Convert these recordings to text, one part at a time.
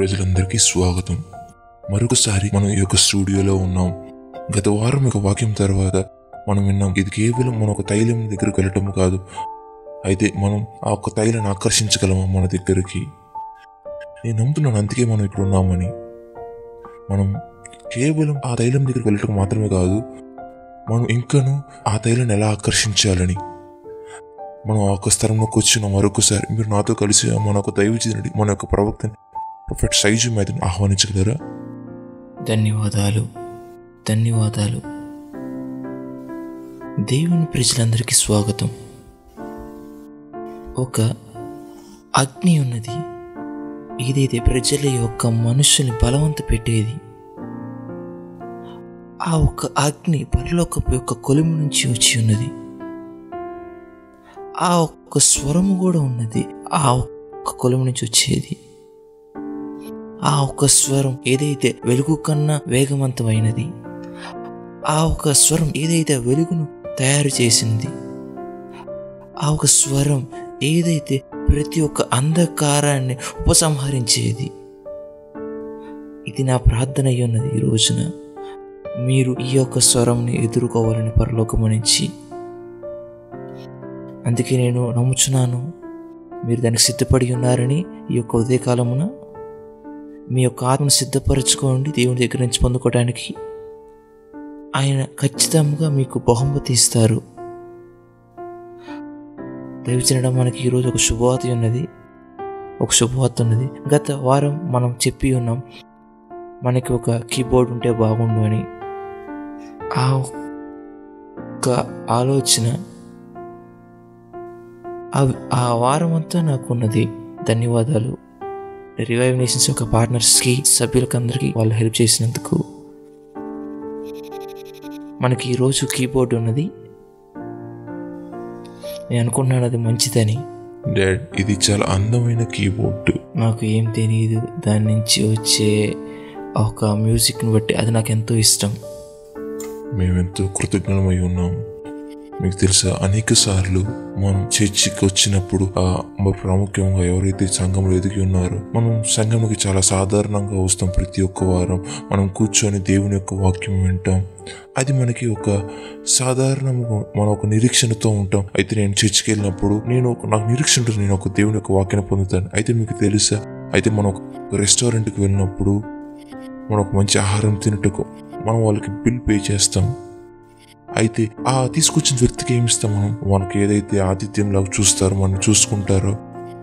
ప్రజలందరికీ స్వాగతం. మరొకసారి మనం ఈ యొక్క స్టూడియోలో ఉన్నాం. గత వారం యొక్క వాక్యం తర్వాత మనం విన్నాం ఇది కేవలం మన ఒక తైలం దగ్గరకు వెళ్ళటం కాదు. అయితే మనం ఆ ఒక్క తైలను ఆకర్షించగలమా మన దగ్గరికి? నేను నమ్ముతున్నాను అందుకే మనం ఇక్కడ ఉన్నామని. మనం కేవలం ఆ తైలం దగ్గరికి వెళ్ళటం మాత్రమే కాదు మనం ఇంకను ఆ తైలను ఎలా ఆకర్షించాలని. మనం ఆ ఒక్క స్థలంలోకి వచ్చిన మరొకసారి మీరు నాతో కలిసి మన ఒక దైవజనుడి మన యొక్క ప్రవక్తని ప్రొఫెట్ సైజు మీదని ఆహ్వానించగలరా? ధన్యవాదాలు ధన్యవాదాలు. దేవుని ప్రజలందరికీ స్వాగతం. ఒక అగ్ని ఉన్నది. ఏదైతే ప్రజల యొక్క మనుషుల్ని బలవంత పెట్టేది. ఆ ఒక్క అగ్ని పరలోకపు యొక్క కొలుము నుంచి వచ్చి ఉన్నది. ఆ ఒక్క స్వరము కూడా ఉన్నది. ఆ ఒక్క కొలుము నుంచి వచ్చేది. ఆ ఒక్క స్వరం ఏదైతే వెలుగు కన్నా వేగవంతమైనది ఆ ఒక స్వరం ఏదైతే వెలుగును తయారు చేసింది ఆ ఒక స్వరం ఏదైతే ప్రతి ఒక్క అంధకారాన్ని ఉపసంహరించేది ఇది నా ప్రార్థన అయి ఉన్నది ఈ రోజున. మీరు ఈ యొక్క స్వరంని ఎదుర్కోవాలని పరలోకము నుంచి. అందుకే నేను నమ్ముచున్నాను మీరు దానికి సిద్ధపడి ఉన్నారని ఈ యొక్క ఉదయకాలమున మీ యొక్క ఆత్మను సిద్ధపరచుకోండి దేవుని దగ్గర నుంచి పొందుకోవడానికి. ఆయన ఖచ్చితంగా మీకు బహుమతి ఇస్తారు. దయచేయడం మనకి ఈరోజు ఒక శుభవార్త ఉన్నది. ఒక శుభవార్త ఉన్నది. గత వారం మనం చెప్పి ఉన్నాం మనకి ఒక కీబోర్డ్ ఉంటే బాగుండు అని. ఆ ఒక్క ఆలోచన ఆ- ఆ వారం అంతా నాకు ఉన్నది ధన్యవాదాలు. రివైవ్ నేషన్స్ యొక్క పార్ట్నర్స్కి సభ్యులకు అందరికీ వాళ్ళు హెల్ప్ చేసినందుకు మనకి ఈరోజు కీబోర్డ్ ఉన్నది. నేను అనుకుంటున్నాను అది మంచిదని. డాడ్ ఇది చాలా అందమైన కీబోర్డ్ నాకు ఏం తెలియదు దాని నుంచి వచ్చే ఒక మ్యూజిక్ని బట్టి అది నాకు ఎంతో ఇష్టం. మేమెంతో కృతజ్ఞమై ఉన్నాం. మీకు తెలుసా? అనేక సార్లు మనం చర్చికి వచ్చినప్పుడు ఆ ప్రాముఖ్యంగా ఎవరైతే సంఘంలో ఎదిగి ఉన్నారో మనం సంఘంకి చాలా సాధారణంగా వస్తాం ప్రతి ఒక్క వారం. మనం కూర్చొని దేవుని యొక్క వాక్యం వింటాం. అది మనకి ఒక సాధారణంగా మనం ఒక నిరీక్షణతో ఉంటాం. అయితే నేను చర్చికి వెళ్ళినప్పుడు నేను ఒక- నాకు నిరీక్షణ ఉంటుంది. నేను ఒక దేవుని యొక్క వాక్యం పొందుతాను. అయితే మీకు తెలుసా? అయితే మనం ఒక రెస్టారెంట్కి వెళ్ళినప్పుడు మనం ఒక మంచి ఆహారం తినటకు మనం వాళ్ళకి బిల్ పే చేస్తాం. అయితే ఆ తీసుకొచ్చిన వ్యక్తికి ఏమి ఇస్తాం మనం? మనకి ఏదైతే ఆతిథ్యం లాగా చూస్తారో మనం చూసుకుంటారో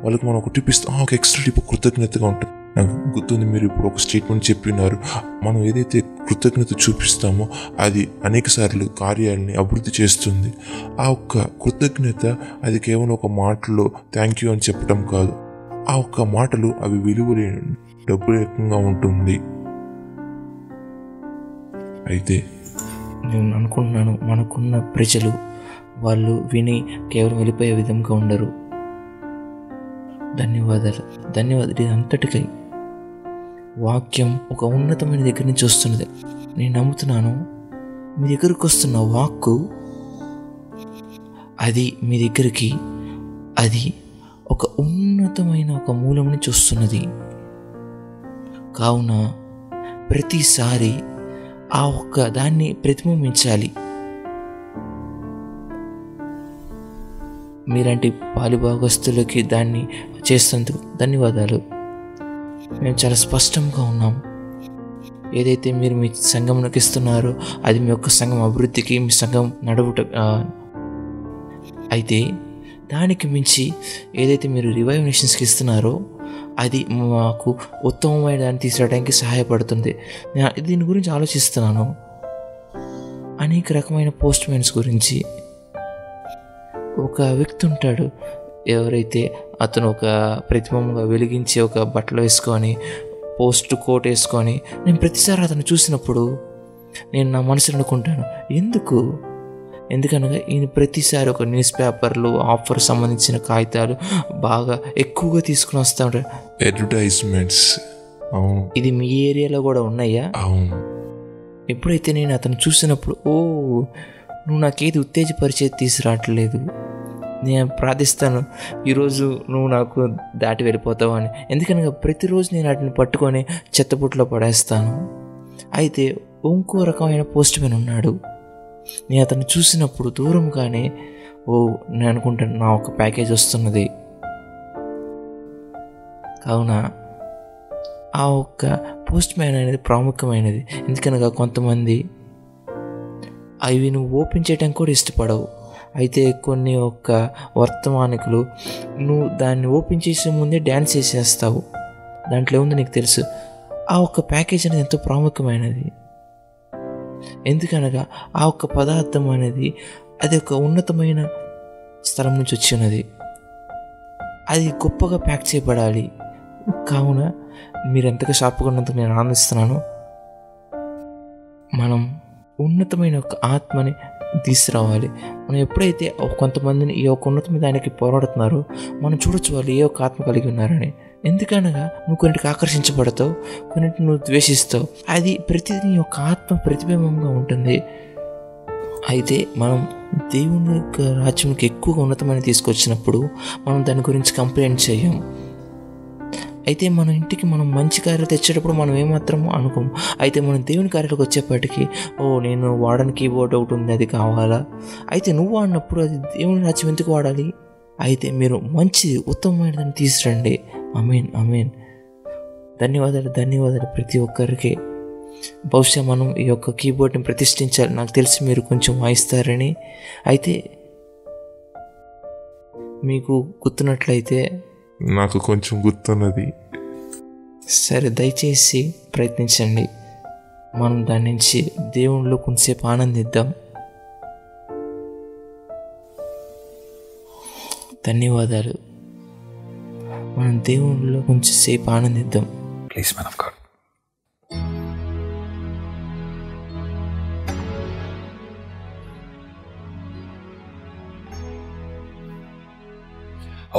వాళ్ళకి మనం ఒక టిప్ ఇస్తాం. ఆ, ఒక ఎక్స్ట్రా టిప్ కృతజ్ఞతగా ఉంటుంది నాకు గుర్తుంది మీరు ఇప్పుడు ఒక స్టేట్మెంట్ చెప్పినారు. మనం ఏదైతే కృతజ్ఞత చూపిస్తామో అది అనేక సార్లు కార్యాలని అభివృద్ధి చేస్తుంది. ఆ ఒక్క కృతజ్ఞత అది కేవలం ఒక మాటలో థ్యాంక్ యూ అని చెప్పడం కాదు. ఆ ఒక్క మాటలు అవి విలువలేని డబ్బు రకంగా ఉంటుంది. అయితే నేను అనుకుంటున్నాను మనకున్న ప్రజలు వాళ్ళు విని కేవలం వెళ్ళిపోయే విధంగా ఉండరు. ధన్యవాదాలు. ధన్యవాదాలు. ఇది అంతటికై వాక్యం ఒక ఉన్నతమైన దగ్గర నుంచి వస్తున్నది. నేను నమ్ముతున్నాను మీ దగ్గరకు వస్తున్న వాక్కు అది మీ దగ్గరికి అది ఒక ఉన్నతమైన ఒక మూలం నుంచి వస్తున్నది. కావున ప్రతిసారి ఆ ఒక్క దాన్ని ప్రతిబింబించాలి. మీలాంటి పాలిభాగస్తులకి దాన్ని చేసినందుకు ధన్యవాదాలు. మేము చాలా స్పష్టంగా ఉన్నాం. ఏదైతే మీరు మీ సంఘంలోకి ఇస్తున్నారో అది మీ యొక్క సంఘం అభివృద్ధికి మీ సంఘం నడువుట అయితే దానికి మించి ఏదైతే మీరు రివైవ్ నేషన్స్కి ఇస్తున్నారో అది మాకు ఉత్తమమైన దాన్ని తీసుకురావడానికి సహాయపడుతుంది. నేను దీని గురించి ఆలోచిస్తున్నాను. అనేక రకమైన పోస్ట్ మ్యాన్స్ గురించి. ఒక వ్యక్తి ఉంటాడు. ఎవరైతే అతను ఒక ప్రతిబింబంగా వెలిగించి ఒక బట్టలు వేసుకొని పోస్ట్ కోట్ వేసుకొని నేను ప్రతిసారి అతను చూసినప్పుడు నేను నా మనసులో అనుకుంటాను ఎందుకు? ఎందుకనగా ఈయన ప్రతిసారి ఒక న్యూస్ పేపర్లు ఆఫర్ సంబంధించిన కాగితాలు బాగా ఎక్కువగా తీసుకుని వస్తూ ఉంటాడు. అడ్వర్టైజ్మెంట్స్ అవును. ఇది మీ ఏరియాలో కూడా ఉన్నాయా? అవును. ఎప్పుడైతే నేను అతను చూసినప్పుడు ఓ నువ్వు నాకేది ఉత్తేజపరిచేది తీసుకురావట్లేదు. నేను ప్రార్థిస్తాను ఈరోజు నువ్వు నాకు దాటి వెళ్ళిపోతావు అని. ఎందుకనగా ప్రతిరోజు నేను వాటిని పట్టుకొని చెత్తపుట్లో పడేస్తాను. అయితే ఇంకో రకమైన పోస్ట్ మ్యాన్ ఉన్నాడు. నేను అతన్ని చూసినప్పుడు దూరంగానే ఓ నేను అనుకుంటాను నా ఒక ప్యాకేజ్ వస్తున్నది. కావున ఆ ఒక్క పోస్ట్ మ్యాన్ అనేది ప్రాముఖ్యమైనది. ఎందుకనగా కొంతమంది అవి నువ్వు ఓపెన్ చేయడం కూడా ఇష్టపడవు. అయితే కొన్ని ఒక్క వర్తమానికులు నువ్వు దాన్ని ఓపెన్ చేసే ముందే డ్యాన్స్ చేసేస్తావు. దాంట్లో ఏముందో నీకు తెలుసు? ఆ ఒక్క ప్యాకేజ్ అనేది ఎంతో ప్రాముఖ్యమైనది. ఎందుకనగా ఆ ఒక్క పదార్థం అనేది అది ఒక ఉన్నతమైన స్థలం నుంచి వచ్చినది. అది గొప్పగా ప్యాక్ చేయబడాలి. కావున మీరు ఎంతగా షాపుకున్నందుకు నేను ఆనందిస్తున్నాను. మనం ఉన్నతమైన ఒక ఆత్మని తీసుకురావాలి. మనం ఎప్పుడైతే కొంతమందిని ఈ యొక్క ఉన్నతమైన దానికి పోరాడుతున్నారో మనం చూడొచ్చు వాళ్ళు ఏ ఒక్క ఆత్మ కలిగి ఉన్నారని. ఎందుకనగా నువ్వు కొన్నిటికి ఆకర్షించబడతావు కొన్నిటిని నువ్వు ద్వేషిస్తావు. అది ప్రతిదీ నీ యొక్క ఆత్మ ప్రతిబింబంగా ఉంటుంది. అయితే మనం దేవుని యొక్క రాజ్యంకి ఎక్కువగా ఉన్నతమైన తీసుకొచ్చినప్పుడు మనం దాని గురించి కంప్లైంట్ చేయం. అయితే మన ఇంటికి మనం మంచి కార్యాలు తెచ్చేటప్పుడు మనం ఏమాత్రం అనుకోము. అయితే మనం దేవుని కార్యాలకు వచ్చేప్పటికి ఓ నేను వాడని కీబోర్డ్ ఒకటి ఉంది అది కావాలా? అయితే నువ్వు వాడినప్పుడు అది దేవుని రాజ్యం ఎందుకు వాడాలి? అయితే మీరు మంచి ఉత్తమమైనదని తీసుకురండి తీసురండి. అమీన్ అమీన్ ధన్యవాదాలు ధన్యవాదాలు ప్రతి ఒక్కరికి. బహుశా మనం ఈ యొక్క కీబోర్డ్ని ప్రతిష్ఠించాలి. నాకు తెలిసి మీరు కొంచెం వాయిస్తారని. అయితే మీకు గుర్తున్నట్లయితే నాకు కొంచెం గుర్తున్నది. సరే దయచేసి ప్రయత్నించండి. మనం దాని నుంచి దేవునిలో కొంతసేపు ఆనందిద్దాం. ధన్యవాదాలు. మనం దేవునిలో కొంచెంసేపు ఆనందిద్దాం. Please, man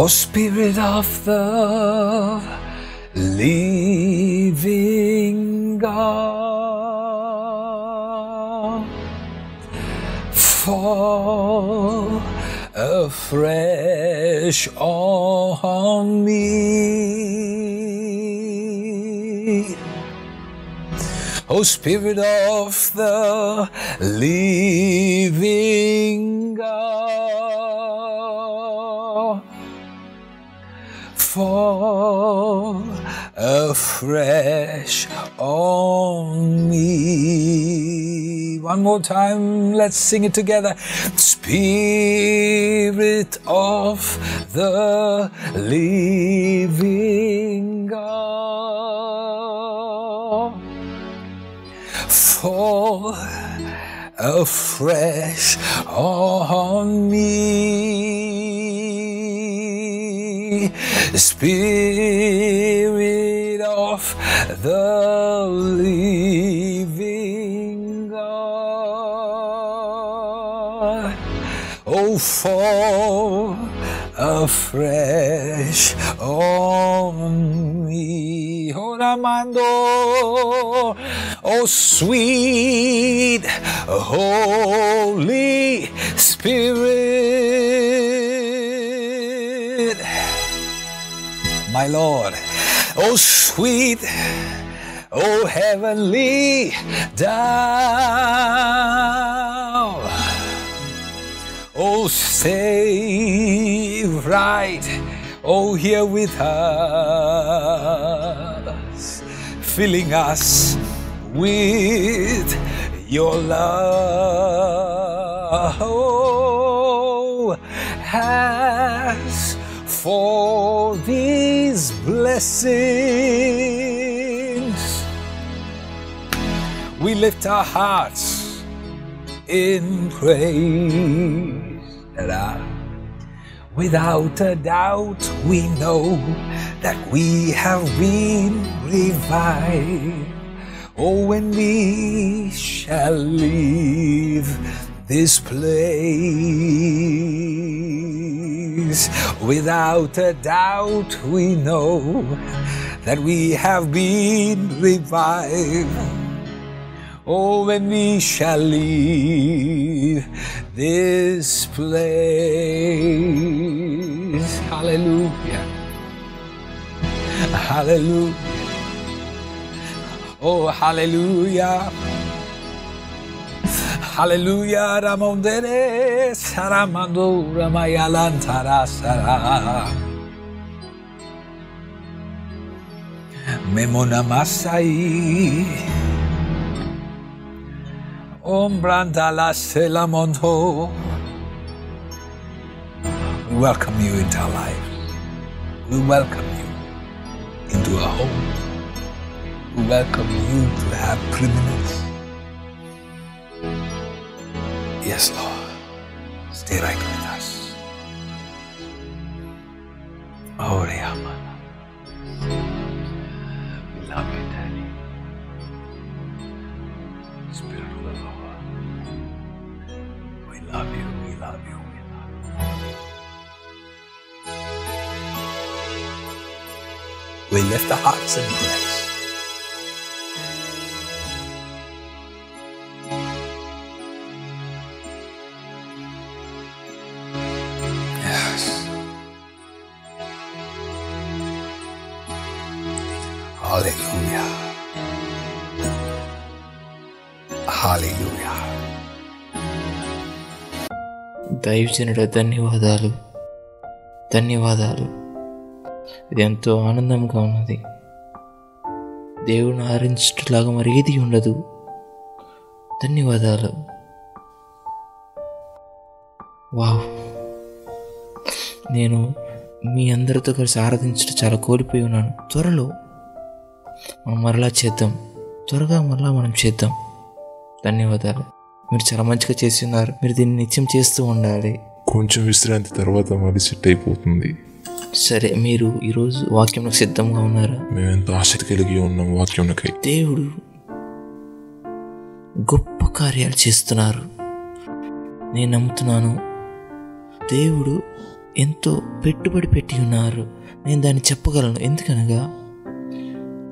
O Spirit of the living God, fall afresh on me. O Spirit of the living God, fall afresh on me. One more time, let's sing it together. Spirit of the living God, fall afresh on me. Spirit of the living God, oh, fall afresh on me. Oramando, oh sweet Holy Spirit, my Lord, oh sweet, oh heavenly down. Oh, stay right, oh, here with us, filling us with your love. Oh, as for these blessings, we lift our hearts in praise. Without a doubt, we know that we have been revived. Oh, when we shall leave this place, without a doubt, we know that we have been revived. Oh, when we shall leave this place. Hallelujah. Hallelujah. Oh, hallelujah. Hallelujah. Ramondere Saramando Ramayalantara Sara. Memona Masai. Ombranda la Selamonto. We welcome you into our life. We welcome you into our home. We welcome you to have preeminence. Yes, Lord. Stay right with us. Oh, Riyamana. We Daddy. Spirit of the Lord. We love you, we love you, we love you. We lift our hearts in praise. Hallelujah. Hallelujah. దైవజనుడ ధన్యవాదాలు. ధన్యవాదాలు. ఇది ఎంతో ఆనందంగా ఉన్నది. దేవుని ఆరించట్లాగా మరి ఏది ఉండదు. ధన్యవాదాలు. వావ్. నేను మీ అందరితో కలిసి ఆరాధించడం చాలా కోల్పోయి ఉన్నాను. త్వరలో మనం మరలా చేద్దాం. త్వరగా మరలా మనం చేద్దాం. ధన్యవాదాలు. మీరు చాలా మంచిగా చేసి ఉన్నారు. మీరు దీన్ని నిత్యం చేస్తూ ఉండాలి. కొంచెం విశ్రాంతి తర్వాత మళ్ళీ సెట్ అయిపోతుంది. సరే మీరు ఈరోజు వాక్యంలో సిద్ధంగా ఉన్నారా? మేము ఎంతో ఆసక్తి కలిగి ఉన్నాం వాక్యంకై దేవుడు గొప్ప కార్యాలు చేస్తున్నారు. నేను నమ్ముతున్నాను. దేవుడు ఎంతో పెట్టుబడి పెట్టి ఉన్నారు. నేను దాన్ని చెప్పగలను. ఎందుకనగా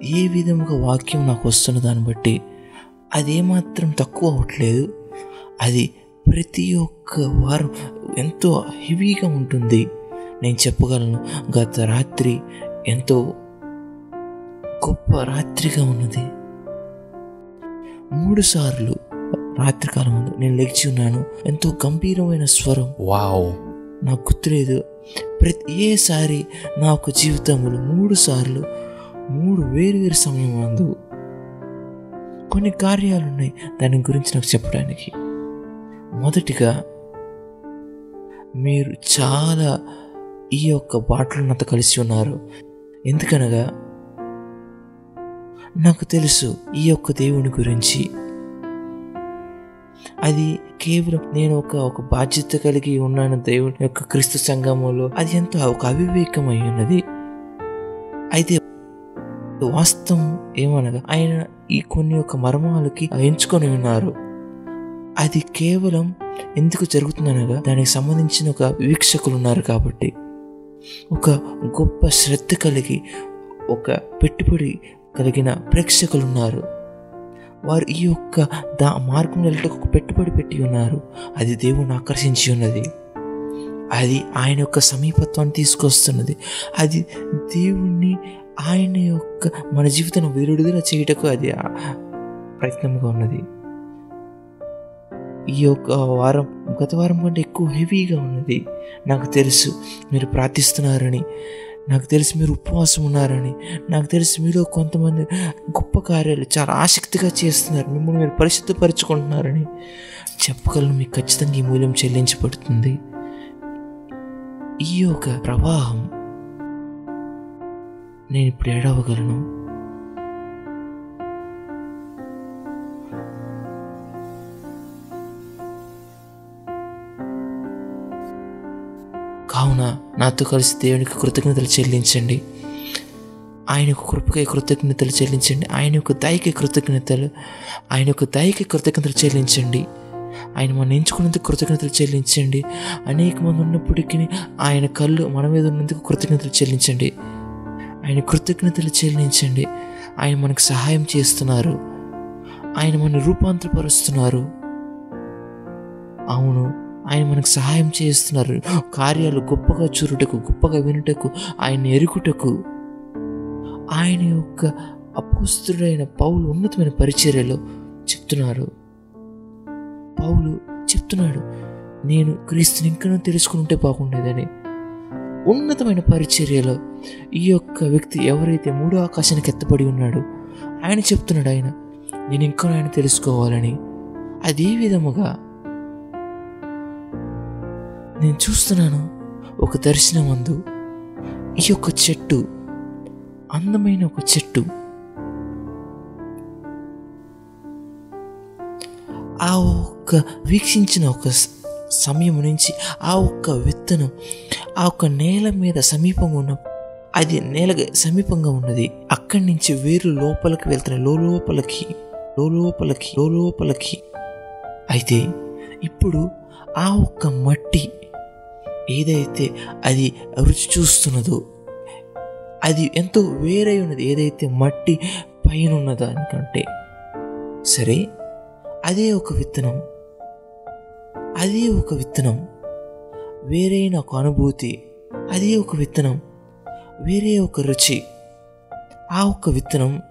ఏ విధముగా వాక్యం నాకు వస్తున్న దాన్ని బట్టి అది ఏమాత్రం తక్కువ అవ్వట్లేదు. అది ప్రతి ఒక్క వారం ఎంతో హెవీగా ఉంటుంది. నేను చెప్పగలను గత రాత్రి ఎంతో గొప్ప రాత్రిగా ఉన్నది. మూడు సార్లు రాత్రికాలం ముందు నేను లెగిచి ఉన్నాను. ఎంతో గంభీరమైన స్వరం. Wow. నాకు గుర్తులేదు. ప్రతి ఏసారి నా యొక్క జీవితంలో మూడు సార్లు మూడు వేరు వేరు సమయం అందు కొన్ని కార్యాలు ఉన్నాయి దాని గురించి నాకు చెప్పడానికి. మొదటిగా మీరు చాలా ఈ యొక్క బాటలు కలిసి ఉన్నారు. ఎందుకనగా నాకు తెలుసు ఈ యొక్క దేవుని గురించి. అది కేవలం నేను ఒక ఒక బాధ్యత కలిగి ఉన్నాను దేవుని యొక్క క్రీస్తు సంఘములో. అది ఎంతో ఒక అవివేకమై అయి ఉన్నది. అయితే వాస్తవం ఏమనగా ఆయన ఈ కొన్ని ఒక మర్మాలకి ఎంచుకొని ఉన్నారు. అది కేవలం ఎందుకు జరుగుతుందనగా దానికి సంబంధించిన ఒక వీక్షకులు ఉన్నారు కాబట్టి. ఒక గొప్ప శ్రద్ధ కలిగి ఒక పెట్టుబడి కలిగిన ప్రేక్షకులు ఉన్నారు. వారు ఈ యొక్క దా మార్గం వెళ్ళటకు ఒక పెట్టుబడి పెట్టి ఉన్నారు. అది దేవుని ఆకర్షించి ఉన్నది. అది ఆయన యొక్క సమీపత్వాన్ని తీసుకొస్తున్నది. అది దేవుణ్ణి ఆయన యొక్క మన జీవితాన్ని విడుదల చేయటకు అది ప్రయత్నంగా ఉన్నది. ఈ యొక్క వారం గత వారం కంటే ఎక్కువ హెవీగా ఉన్నది. నాకు తెలుసు మీరు ప్రార్థిస్తున్నారని నాకు తెలిసి మీరు ఉపవాసం ఉన్నారని నాకు తెలిసి మీలో కొంతమంది గొప్ప కార్యాలు చాలా ఆసక్తిగా చేస్తున్నారు మిమ్మల్ని మీరు పరిశుద్ధపరచుకుంటున్నారని చెప్పగలను మీకు ఖచ్చితంగా ఈ మూల్యం చెల్లించబడుతుంది. ఈ యొక్క ప్రవాహం నేను ఇప్పుడు ఏడవగలను? కావున నాతో కలిసి దేవునికి కృతజ్ఞతలు చెల్లించండి. ఆయన యొక్క కృపకై కృతజ్ఞతలు చెల్లించండి. ఆయన యొక్క దయకి కృతజ్ఞతలు ఆయన యొక్క దయకి కృతజ్ఞతలు చెల్లించండి. ఆయన మనం ఎంచుకున్నందుకు కృతజ్ఞతలు చెల్లించండి. అనేక మంది ఉన్నప్పటికీ ఆయన కళ్ళు మన మీద ఉన్నందుకు కృతజ్ఞతలు చెల్లించండి. ఆయన కృతజ్ఞతలు చెల్లించండి. ఆయన మనకు సహాయం చేస్తున్నారు. ఆయన మన రూపాంతరపరుస్తున్నారు. అవును ఆయన మనకు సహాయం చేస్తున్నారు. కార్యాలు గొప్పగా చూరుటకు గొప్పగా వినుటకు ఆయన ఎరుగుటకు. ఆయన యొక్క అపుస్తుడైన పౌలు ఉన్నతమైన పరిచర్యలో చెప్తున్నారు. పౌలు చెప్తున్నాడు నేను క్రీస్తుని ఇంకనూ తెలుసుకుంటే బాగుండేదని. ఉన్నతమైన పరిచర్యలో ఈ యొక్క వ్యక్తి ఎవరైతే మూడో ఆకాశానికి ఎత్తబడి ఉన్నాడో ఆయన చెప్తున్నాడు ఆయన నేను ఇంకా ఆయన తెలుసుకోవాలని. అదే విధముగా? నేను చూస్తున్నాను ఒక దర్శనం అందు ఈ యొక్క చెట్టు అందమైన ఒక చెట్టు. ఆ ఒక్క వీక్షించిన ఒక సమయం నుంచి ఆ ఒక్క విత్తనం ఆ ఒక్క నేల మీద సమీపంగా ఉన్న అది నేల సమీపంగా ఉన్నది. అక్కడి నుంచి వేరు లోపలికి వెళ్తున్న లోపలికి లోపలికి లోపలికి. అయితే ఇప్పుడు ఆ ఒక్క మట్టి ఏదైతే అది రుచి చూస్తున్నదో అది ఎంతో వేరే ఉన్నది. ఏదైతే మట్టి పైన ఉన్నదానికంటే సరే అదే ఒక విత్తనం. అదే ఒక విత్తనం. వేరైన ఒక అనుభూతి. అదే ఒక విత్తనం. వేరే ఒక రుచి. ఆ ఒక్క విత్తనం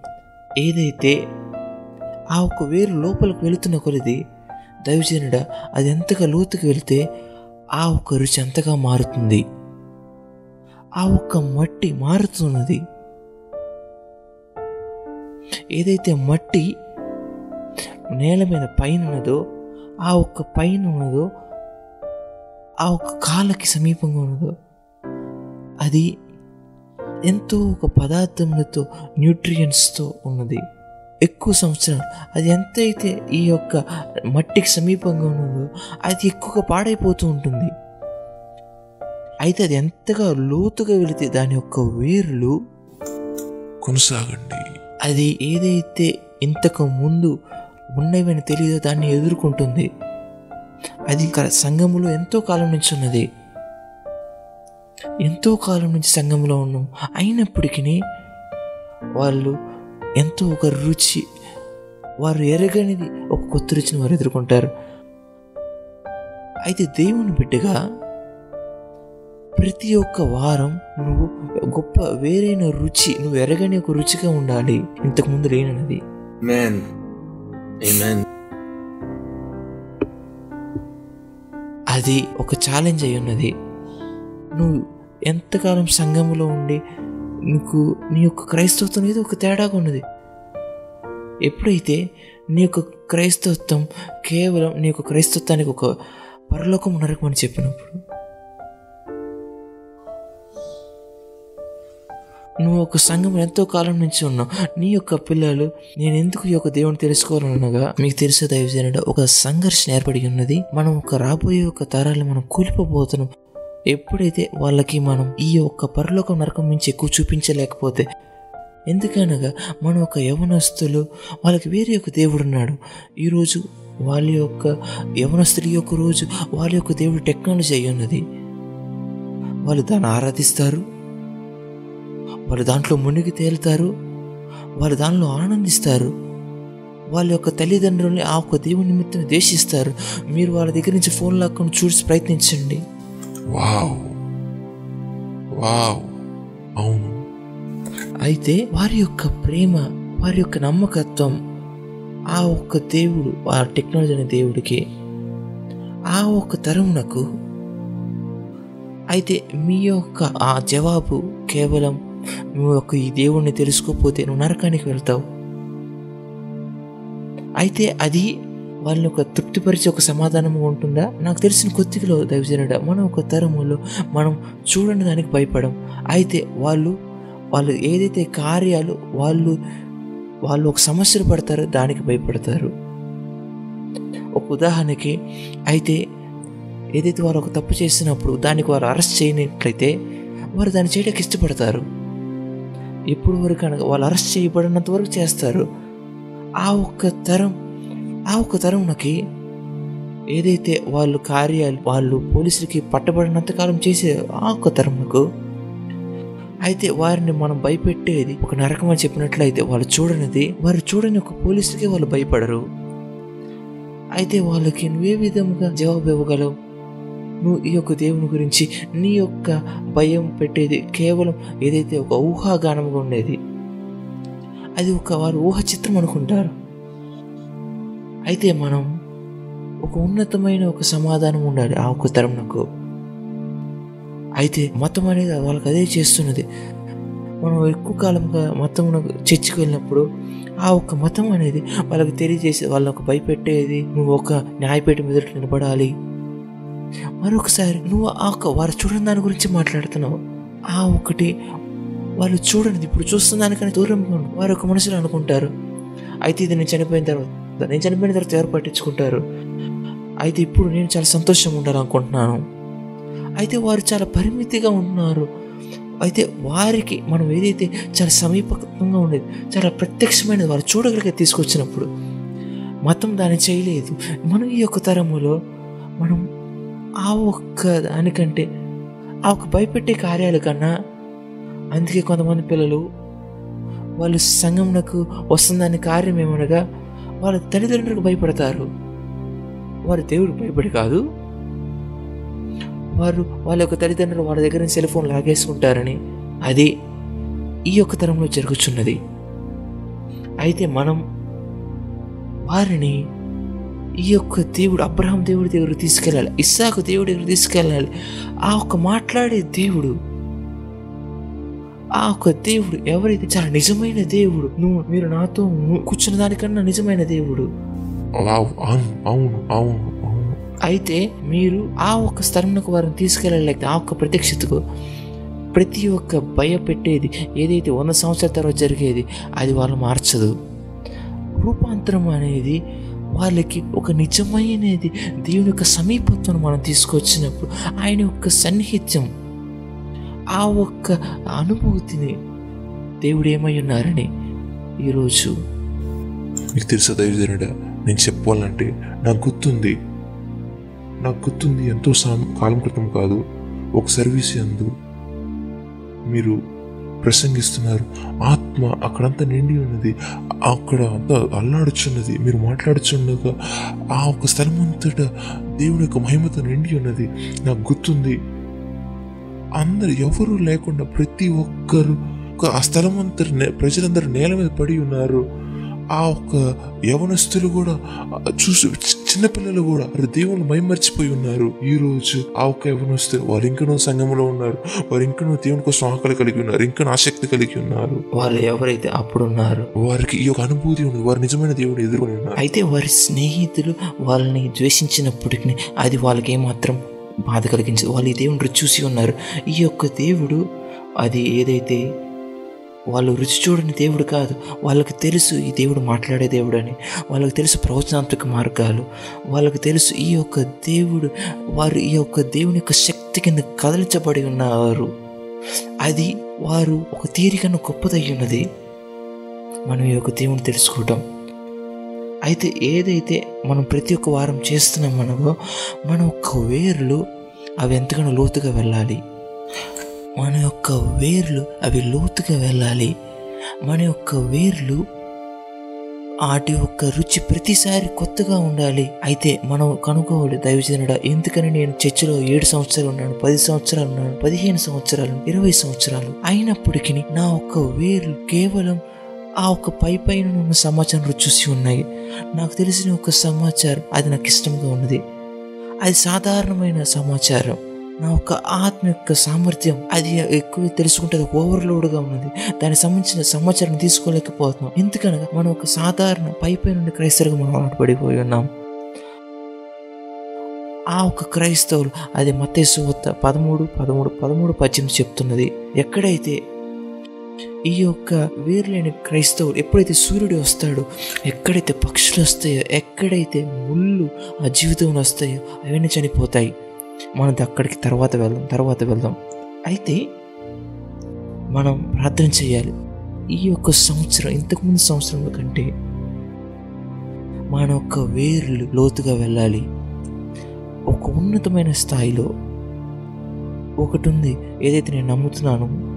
ఏదైతే ఆ ఒక్క వేరు లోపలికి వెళుతున్న కొలిది దైవజనుడ అది ఎంతగా లోతుకు వెళితే ఆ ఒక్క రుచి అంతగా మారుతుంది. ఆ ఒక్క మట్టి మారుతున్నది. ఏదైతే మట్టి నేల మీద పైన ఉన్నదో ఆ ఒక్క పైన ఉన్నదో ఆ ఒక్క కాళ్ళకి సమీపంగా ఉన్నదో అది ఎంతో ఒక పదార్థములతో న్యూట్రియంట్స్తో ఉన్నది. ఎక్కువ సంవత్సరాలు అది ఎంత అయితే ఈ యొక్క మట్టికి సమీపంగా ఉన్నదో అది ఎక్కువగా పాడైపోతూ ఉంటుంది. అయితే అది ఎంతగా లోతుగా వెళితే దాని యొక్క వేర్లు కొనసాగండి. అది ఏదైతే ఇంతకు ముందు ఉన్నవని తెలియదో దాన్ని ఎదుర్కొంటుంది. అది సంఘములో ఎంతో కాలం నుంచి ఉన్నది. ఎంతో కాలం నుంచి సంఘంలో ఉన్నాం. అయినప్పటికీ వాళ్ళు ఎంతో ఒక రుచి వారు ఎరగనిది ఒక కొత్త రుచిని వారు ఎదుర్కొంటారు. అయితే దేవుని బిడ్డగా ప్రతి ఒక్క వారం నువ్వు గొప్ప వేరైన రుచి నువ్వు ఎరగని ఒక రుచిగా ఉండాలి. ఇంతకు ముందు లేనది. అది ఒక ఛాలెంజ్ అయి ఉన్నది. నువ్వు ఎంతకాలం సంఘములో ఉండి నీకు నీ యొక్క క్రైస్తవత్వం అనేది ఒక తేడాగా ఉన్నది. ఎప్పుడైతే నీ యొక్క క్రైస్తవత్వం కేవలం నీ యొక్క క్రైస్తత్వానికి ఒక పరలోకం నరకమని చెప్పినప్పుడు నువ్వు ఒక సంఘం ఎంతో కాలం నుంచి ఉన్నావు. నీ యొక్క పిల్లలు నేను ఎందుకు ఈ యొక్క దేవుని తెలుసుకోవాలనగా మీకు తెలిసే దైవజనుడు ఒక సంఘర్షణ ఏర్పడి ఉన్నది. మనం ఒక రాబోయే ఒక తరాలు మనం కూలిపోబోతున్నాం. ఎప్పుడైతే వాళ్ళకి మనం ఈ యొక్క పరలోకం నరకం నుంచి ఎక్కువ చూపించలేకపోతే ఎందుకనగా మనం ఒక యవనస్తులు వాళ్ళకి వేరే ఒక దేవుడు ఉన్నాడు. ఈరోజు వాళ్ళ యొక్క యవనస్తుల యొక్క రోజు వాళ్ళ యొక్క దేవుడు టెక్నాలజీ అయి ఉన్నది. వాళ్ళు దాన్ని ఆరాధిస్తారు. వాళ్ళు దాంట్లో మునిగి తేలుతారు. వాళ్ళు దానిలో ఆనందిస్తారు. వాళ్ళ యొక్క తల్లిదండ్రుల్ని ఆ ఒక దేవుని నిమిత్తం ద్వేషిస్తారు. మీరు వాళ్ళ దగ్గర నుంచి ఫోన్ లాక్కొని చూసి ప్రయత్నించండి. వావ్. వావ్. అవును. అయితే వారి యొక్క ప్రేమ వారి యొక్క నమ్మకత్వం ఆ ఒక్క దేవుడు ఆ టెక్నాలజీ అనే దేవుడికి ఆ ఒక్క తరమునకు అయితే మీ యొక్క ఆ జవాబు కేవలం నువ్వు యొక్క ఈ దేవుణ్ణి తెలుసుకోకపోతే నువ్వు నరకానికి వెళ్తావు. అయితే అది వాళ్ళని ఒక తృప్తిపరిచే ఒక సమాధానము ఉంటుందా? నాకు తెలిసిన కొద్దిలో దైవజనుడ మనం ఒక తరములో మనం చూడని దానికి భయపడం. అయితే వాళ్ళు వాళ్ళు ఏదైతే కార్యాలు వాళ్ళు వాళ్ళు ఒక సమస్యలు పడతారో దానికి భయపడతారు. ఒక ఉదాహరణకి అయితే ఏదైతే వారు ఒక తప్పు చేసినప్పుడు దానికి వారు అరెస్ట్ చేయనట్లయితే వారు దాన్ని చేయడానికి ఇష్టపడతారు. ఎప్పుడు వరకు అనగా వాళ్ళు అరెస్ట్ చేయబడినంత వరకు చేస్తారు. ఆ ఒక్క తరం ఆ ఒక్క తరుణకి ఏదైతే వాళ్ళు కార్యాలు వాళ్ళు పోలీసులకి పట్టబడినంతకాలం చేసే ఆ ఒక్క తరుణకు అయితే వారిని మనం భయపెట్టేది ఒక నరకం అని చెప్పినట్లయితే వాళ్ళు చూడనిది. వారు చూడని ఒక పోలీసులకే వాళ్ళు భయపడరు. అయితే వాళ్ళకి నువ్వే విధంగా జవాబు ఇవ్వగలవు? నువ్వు ఈ యొక్క దేవుని గురించి నీ యొక్క భయం పెట్టేది కేవలం ఏదైతే ఒక ఊహాగానంగా ఉండేది అది ఒక వారు ఊహ చిత్రం అనుకుంటారు. అయితే మనం ఒక ఉన్నతమైన ఒక సమాధానం ఉండాలి ఆ ఒక్క తరంకు అయితే మతం అనేది వాళ్ళకి అదే చేస్తున్నది. మనం ఎక్కువ కాలంగా మతం చర్చికి వెళ్ళినప్పుడు ఆ ఒక్క మతం అనేది వాళ్ళకి తెలియజేసే వాళ్ళని ఒక భయపెట్టేది నువ్వు ఒక న్యాయపేట మీద నిలబడాలి. మరొకసారి నువ్వు ఆ ఒక వారు చూడని దాని గురించి మాట్లాడుతున్నావు. ఆ ఒకటి వాళ్ళు చూడనిది ఇప్పుడు చూస్తున్న దానికన్నా దూరంగా వారు ఒక మనుషులు అనుకుంటారు. అయితే ఇది నేను చనిపోయిన తర్వాత నేను చనిపోయిన తర్వాత ఎవరు పట్టించుకుంటారు? అయితే ఇప్పుడు నేను చాలా సంతోషంగా ఉండాలనుకుంటున్నాను. అయితే వారు చాలా పరిమితిగా ఉంటున్నారు అయితే వారికి మనం ఏదైతే చాలా సమీపంగా ఉండేది చాలా ప్రత్యక్షమైనది వారు చూడగలిగే తీసుకొచ్చినప్పుడు మతం దాన్ని చేయలేదు. మనం ఈ యొక్క తరములో మనం ఆ ఒక్క దానికంటే ఆ ఒక్క భయపెట్టే కార్యాల కన్నా అందుకే కొంతమంది పిల్లలు వాళ్ళు సంఘమునకు వస్తుందని కార్యం ఏమనగా వాళ్ళ తల్లిదండ్రులకు భయపడతారు. వారు దేవుడు భయపడి కాదు. వారు వాళ్ళ యొక్క తల్లిదండ్రులు వాళ్ళ దగ్గర నుంచి సెల్ ఫోన్ లాగేసుకుంటారని అది ఈ యొక్క తరంలో జరుగుచున్నది. అయితే మనం వారిని ఈ యొక్క దేవుడు అబ్రహం దేవుడి దగ్గర తీసుకెళ్ళాలి ఇస్సాకు దేవుడి దగ్గర తీసుకెళ్ళాలి. ఆ ఒక్క మాట్లాడే దేవుడు ఆ ఒక్క దేవుడు ఎవరైతే చాలా నిజమైన దేవుడు నువ్వు మీరు నాతో కూర్చున్న దానికన్నా నిజమైన దేవుడు. అవును అవును అయితే మీరు ఆ ఒక్క స్థలంకు వారిని తీసుకెళ్ళలేక ఆ ఒక్క ప్రత్యక్షతకు ప్రతి ఒక్క భయపెట్టేది ఏదైతే వంద సంవత్సరాల తర్వాత జరిగేది అది వాళ్ళు మార్చదు. రూపాంతరం అనేది వాళ్ళకి ఒక నిజమైనది దేవుని యొక్క సమీపత్వం మనం తీసుకొచ్చినప్పుడు ఆయన యొక్క సన్నిహిత్యం. ఆ ఒక్క అనుభూతిని దేవుడు ఏమై ఉన్నారని ఈరోజు మీకు తెలుసా దైవజనుడా? నేను చెప్పాలంటే నాకు గుర్తుంది. నాకు గుర్తుంది ఎంతో సాం- కాలం క్రితం కాదు. ఒక సర్వీస్ ఎందు మీరు ప్రసంగిస్తున్నారు. ఆత్మ అక్కడంతా నిండి ఉన్నది. అక్కడ అంతా అల్లాడుచున్నది. మీరు మాట్లాడుచుండగా ఆ ఒక స్థలమంతటా దేవుని యొక్క మహిమతో నిండి ఉన్నది. నాకు గుర్తుంది. అందరు ఎవరు లేకుండా ప్రతి ఒక్కరు ఒక ఆ స్థలం అంతా ప్రజలందరూ నేల మీద పడి ఉన్నారు. ఆ ఒక్క యవనస్తులు కూడా చూసి చిన్నపిల్లలు కూడా అరే దేవుని మైమర్చిపోయి ఉన్నారు. ఈ రోజు ఆ ఒక్క యవనస్తులు వారు ఇంకనూ సంఘంలో ఉన్నారు. వారు ఇంకనూ దేవుని కోసం ఆకలి కలిగి ఉన్నారు. ఇంకనూ ఆసక్తి కలిగి ఉన్నారు. వాళ్ళు ఎవరైతే అప్పుడున్నారో వారికి ఈ యొక్క అనుభూతి ఉంది. వారు నిజమైన దేవుడు ఎదుర్కొని ఉన్నారు. అయితే వారి స్నేహితులు వాళ్ళని ద్వేషించినప్పటికీ అది వాళ్ళకి ఏమాత్రం బాధ కలిగించదు. వాళ్ళు ఈ దేవుని రుచి చూసి ఉన్నారు. ఈ యొక్క దేవుడు అది ఏదైతే వాళ్ళు రుచి చూడని దేవుడు కాదు వాళ్ళకి తెలుసు ఈ దేవుడు మాట్లాడే దేవుడు అని. వాళ్ళకి తెలుసు ప్రవచనాత్మక మార్గాలు. వాళ్ళకి తెలుసు ఈ యొక్క దేవుడు వారు ఈ యొక్క దేవుని యొక్క శక్తి కింద కదలించబడి ఉన్నారు. అది వారు ఒక తీరికను గొప్పదై ఉన్నది. మనం ఈ యొక్క దేవుని తెలుసుకోవటం అయితే ఏదైతే మనం ప్రతి ఒక్క వారం చేస్తున్నాం మనమో మన యొక్క వేర్లు అవి ఎంతగానో లోతుగా వెళ్ళాలి. మన యొక్క వేర్లు అవి లోతుగా వెళ్ళాలి. మన యొక్క వేర్లు వాటి యొక్క రుచి ప్రతిసారి కొత్తగా ఉండాలి. అయితే మనం కనుక్కోవాలి దైవజనుడ ఎందుకని నేను చర్చిలో ఏడు సంవత్సరాలు ఉన్నాను పది సంవత్సరాలు ఉన్నాను పదిహేను సంవత్సరాలు ఇరవై సంవత్సరాలు అయినప్పటికీ నా ఒక్క వేర్లు కేవలం ఆ ఒక్క పై పైన ఉన్న సమాచారం చూసి ఉన్నాయి. నాకు తెలిసిన ఒక సమాచారం అది నాకు ఇష్టంగా ఉన్నది. అది సాధారణమైన సమాచారం. నా యొక్క ఆత్మ యొక్క సామర్థ్యం అది ఎక్కువ తెలుసుకుంటే అది ఓవర్లోడ్గా ఉన్నది. దానికి సంబంధించిన సమాచారం తీసుకోలేకపోతున్నాం. ఎందుకనగా మనం ఒక సాధారణ పై నుండి క్రైస్తవులుగా మనం ఆటపడిపోయి ఉన్నాం. ఆ ఒక క్రైస్తవులు అది మత్తేసు వద్ద పదమూడు పదమూడు పదమూడు పద్యం చెప్తున్నది. ఎక్కడైతే ఈ యొక్క వేరులేని క్రైస్తవులు ఎప్పుడైతే సూర్యుడు వస్తాడో ఎక్కడైతే పక్షులు వస్తాయో ఎక్కడైతే ముళ్ళు ఆ జీవితంలో వస్తాయో అవన్నీ చనిపోతాయి. మనం అక్కడికి తర్వాత వెళ్దాం తర్వాత వెళ్దాం. అయితే మనం ప్రార్థన చేయాలి. ఈ యొక్క సంవత్సరం ఇంతకుముందు సంవత్సరంలో కంటే మన యొక్క వేర్లు లోతుగా వెళ్ళాలి. ఒక ఉన్నతమైన స్థాయిలో ఒకటి ఉంది ఏదైతే నేను నమ్ముతున్నానో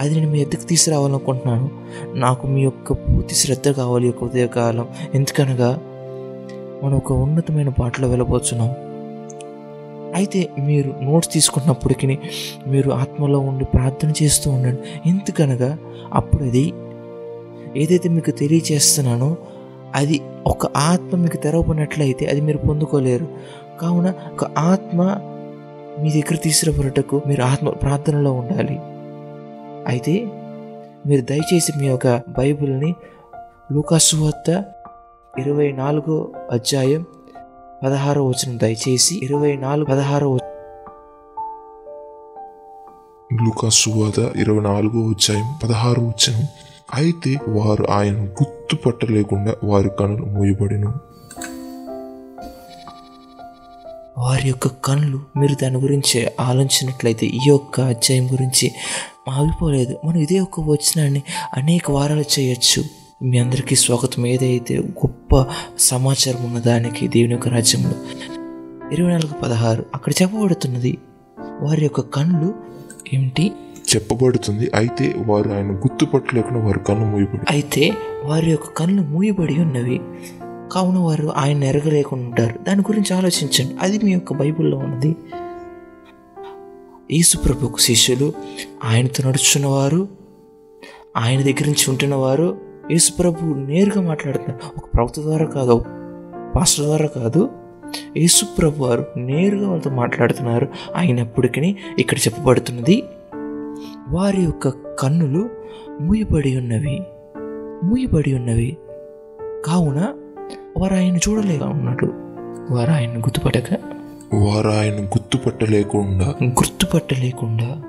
అది నేను మీ ఎద్దకు తీసుకురావాలనుకుంటున్నాను. నాకు మీ యొక్క పూర్తి శ్రద్ధ కావాలి యొక్క ఉదయకాలం. ఎందుకనగా మనం ఒక ఉన్నతమైన బాటలో వెళ్ళబోతున్నాం. అయితే మీరు నోట్స్ తీసుకున్నప్పటికీ మీరు ఆత్మలో ఉండి ప్రార్థన చేస్తూ ఉండండి. ఎందుకనగా అప్పుడు అది ఏదైతే మీకు తెలియచేస్తున్నానో అది ఒక ఆత్మ మీకు తెరవబడినట్లయితే అది మీరు పొందుకోలేరు. కావున ఒక ఆత్మ మీ దగ్గర తీసుకురాబడటకు మీరు ఆత్మ ప్రార్థనలో ఉండాలి. అయితే మీరు దయచేసి మీ యొక్క బైబిల్ని లూకాసువార్త వద్ద ఇరవై నాలుగో అధ్యాయం పదహారో వచనం దయచేసి ఇరవై నాలుగు పదహారో లూకాసువార్త ఇరవై నాలుగో అధ్యాయం పదహారు వచనం. అయితే వారు ఆయన గుర్తుపట్టలేకుండా వారి కనులు మూయబడిను. వారి యొక్క కళ్ళు మీరు దాని గురించి ఆలోచించినట్లయితే ఈ యొక్క అధ్యాయం గురించి ఆగిపోలేదు. మనం ఇదే ఒక వచనాన్ని అనేక వారాలు చేయొచ్చు. మీ అందరికీ స్వాగతం. ఏదైతే గొప్ప సమాచారం ఉన్న దానికి దేవుని యొక్క రాజ్యంలో ఇరవై నాలుగు పదహారు. అక్కడ చెప్పబడుతున్నది వారి యొక్క కళ్ళు ఏమిటి? చెప్పబడుతుంది అయితే వారు ఆయన గుర్తుపట్టలేకుండా వారి కన్ను మూయబడి అయితే వారి యొక్క కళ్ళు మూయబడి ఉన్నవి. కావున వారు ఆయన ఎరగలేకుండా ఉంటారు దాని గురించి ఆలోచించండి. అది మీ యొక్క బైబిల్లో ఉన్నది. యేసుప్రభుకు శిష్యులు ఆయనతో నడుచున్నవారు ఆయన దగ్గర నుంచి ఉంటున్నవారు యేసుప్రభు నేరుగా మాట్లాడుతున్నారు. ఒక ప్రవక్త ద్వారా కాదు పాస్టర్ ద్వారా కాదు. యేసుప్రభు వారు నేరుగా వాళ్ళతో మాట్లాడుతున్నారు. అయినప్పటికీ ఇక్కడ చెప్పబడుతున్నది వారి యొక్క కన్నులు మూయబడి ఉన్నవి మూయబడి ఉన్నవి. కావున వారు ఆయన చూడలేక ఉన్నాడు వారు ఆయన గుర్తుపట్టక. వారు ఆయన గుర్తుపట్టలేకుండా. గుర్తుపట్టలేకుండా.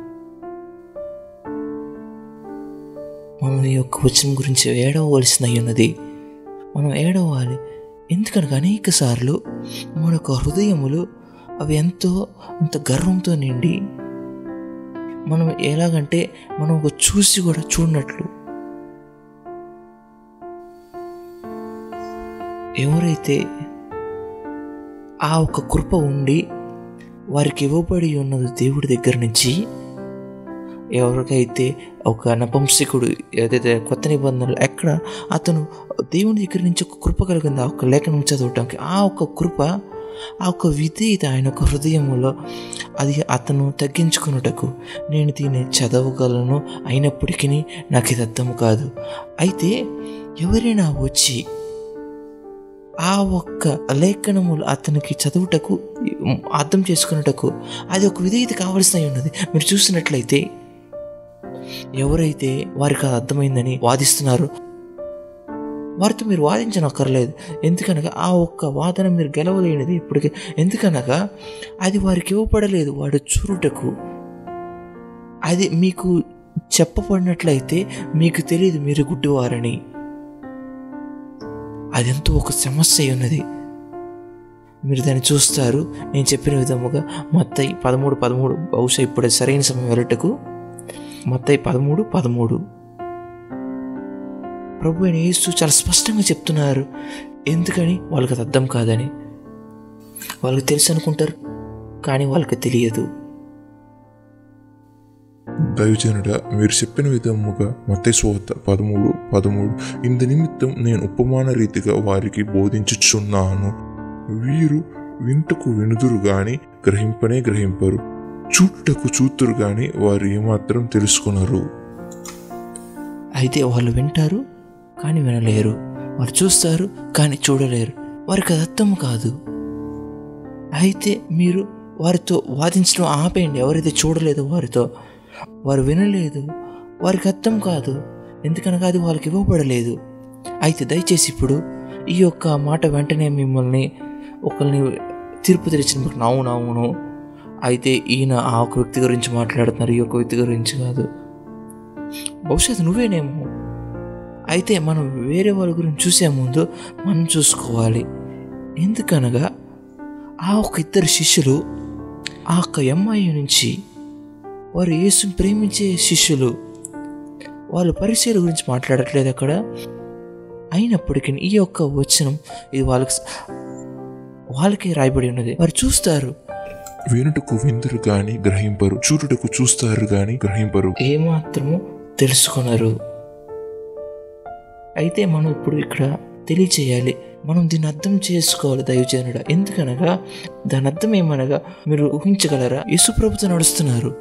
మనం ఈ యొక్క వచనం గురించి ఏడవలసిన ఉన్నది. మనం ఏడవాలి. ఎందుకనగా అనేక సార్లు మన యొక్క హృదయములు అవి ఎంతో అంత గర్వంతో నిండి మనం ఎలాగంటే మనం ఒక చూసి కూడా చూడనట్లు ఎవరైతే ఆ ఒక కృప ఉండి వారికి ఇవ్వబడి ఉన్నది దేవుడి దగ్గర నుంచి ఎవరికైతే ఒక నపంసకుడు ఏదైతే కొత్త నిబంధనలు ఎక్కడ అతను దేవుని దగ్గర నుంచి ఒక కృప కలిగింది ఆ ఒక లేఖనం చదవటానికి ఆ ఒక్క కృప ఆ ఒక్క విధేయత ఆయన ఒక హృదయంలో అది అతను తగ్గించుకున్నటకు నేను దీన్ని చదవగలను అయినప్పటికీ నాకు ఇది అర్థం కాదు. అయితే ఎవరైనా వచ్చి ఆ ఒక్క లేఖనములు అతనికి చదువుటకు అర్థం చేసుకున్నటకు అది ఒక విధేయత కావలసిన ఉన్నది. మీరు చూసినట్లయితే ఎవరైతే వారికి అది అర్థమైందని వాదిస్తున్నారు వారితో మీరు వాదించనక్కర్లేదు. ఎందుకనగా ఆ ఒక్క వాదన మీరు గెలవలేనిది ఇప్పటికే. ఎందుకనగా అది వారికి ఇవ్వబడలేదు. వాడు చూరుటకు అది మీకు చెప్పబడినట్లయితే మీకు తెలియదు మీరు గుడ్డివారని. అదెంతో ఒక సమస్య అయి ఉన్నది మీరు దాన్ని చూస్తారు. నేను చెప్పిన విధముగా మొత్తం పదమూడు పదమూడు బహుశా ఇప్పుడు సరైన సమయం వెళ్ళటకు. మొత్తం పదమూడు పదమూడు. ప్రభు అయిన యేసు చాలా స్పష్టంగా చెప్తున్నారు. ఎందుకని? వాళ్ళకి అది అర్థం కాదని. వాళ్ళకి తెలుసు అనుకుంటారు. కానీ వాళ్ళకి తెలియదు. దైవజనుడ మీరు చెప్పిన విధముగా మతేశ్వత పదమూడు పదమూడు. ఇందు నిమిత్తం నేను ఉపమాన రీతిగా వారికి బోధించుచున్నాను. వీరు వింటకు వినుదురు గాని గ్రహింపనే గ్రహింపరు. చూట్టకు చూతురు గాని వారు ఏమాత్రం తెలుసుకున్నారు అయితే వాళ్ళు వింటారు కానీ వినలేరు. వారు చూస్తారు కానీ చూడలేరు. వారికి అది అర్థం కాదు. అయితే మీరు వారితో వాదించడం ఆపేయండి. ఎవరైతే చూడలేదో వారితో. వారు వినలేదు. వారికి అర్థం కాదు. ఎందుకనగా అది వాళ్ళకి ఇవ్వబడలేదు. అయితే దయచేసి ఇప్పుడు ఈ యొక్క మాట వెంటనే మిమ్మల్ని ఒకరిని తీర్పు తెరిచిన అవును అవును. అయితే ఈయన ఆ ఒక వ్యక్తి గురించి మాట్లాడుతున్నారు ఈ యొక్క వ్యక్తి గురించి కాదు. భవిష్యత్తు నువ్వేనేమో. అయితే మనం వేరే వాళ్ళ గురించి చూసే ముందు మనం చూసుకోవాలి. ఎందుకనగా ఆ ఒక ఇద్దరు శిష్యులు ఆ యొక్క అమ్మాయి నుంచి వారు యేసుని ప్రేమించే శిష్యులు. వాళ్ళు పరిచయాల గురించి మాట్లాడట్లేదు అక్కడ. అయినప్పటికీ ఈ యొక్క వచనం ఇది వాళ్ళకి వాళ్ళకి రాయబడి ఉన్నది. వారు చూస్తారు. వినుటకు విందురు గాని గ్రహింపరు చూడుటకు చూస్తారు గాని గ్రహింపరు. ఏమాత్రము తెలుసుకున్నారు అయితే మనం ఇప్పుడు ఇక్కడ తెలియచేయాలి. మనం దీన్ని అర్థం చేసుకోవాలి దైవజనుడ. ఎందుకనగా దాని అర్థం ఏమనగా మీరు ఊహించగలరా? యేసుప్రభుతో నడుస్తున్నారు.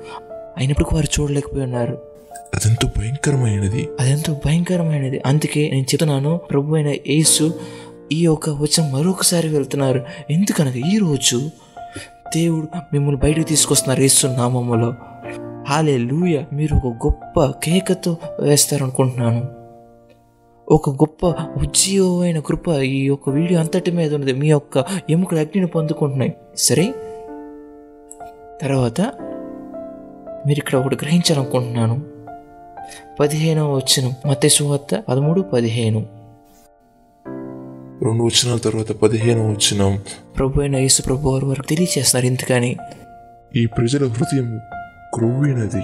అయినప్పటికీ వారు చూడలేకపోయి ఉన్నారు అదెంతో భయంకరమైనది. అదెంతో భయంకరమైనది. అందుకే నేను చెప్తున్నాను ప్రభు అయిన యేసు ఈ యొక్క వచనం మరొకసారి వెళ్తున్నారు. ఎందుకనగా ఈ రోజు దేవుడు మిమ్మల్ని బయటకు తీసుకొస్తున్నారు యేసు నామములో. హాలే లూయ మీరు ఒక గొప్ప కేకతో వేస్తారనుకుంటున్నాను. ఒక గొప్ప ఉజ్జీవమైన కృప ఈ యొక్క వీడియో అంతటి మీద ఉన్నది. మీ యొక్క ఎముకలు అగ్నిని పొందుకుంటున్నాయి. సరే? తర్వాత మీరు ఇక్కడ ఒకటి గ్రహించాలనుకుంటున్నాను. పదిహేనవ వచ్చిన మత సువార్త పదమూడు పదిహేను. రెండు వచనాల తర్వాత పదిహేను వచనం. ప్రభు అయిన యేసు ప్రభు వారు వారికి తెలియచేస్తున్నారు ఎందుకని ఈ ప్రజల హృదయం క్రొవ్వినది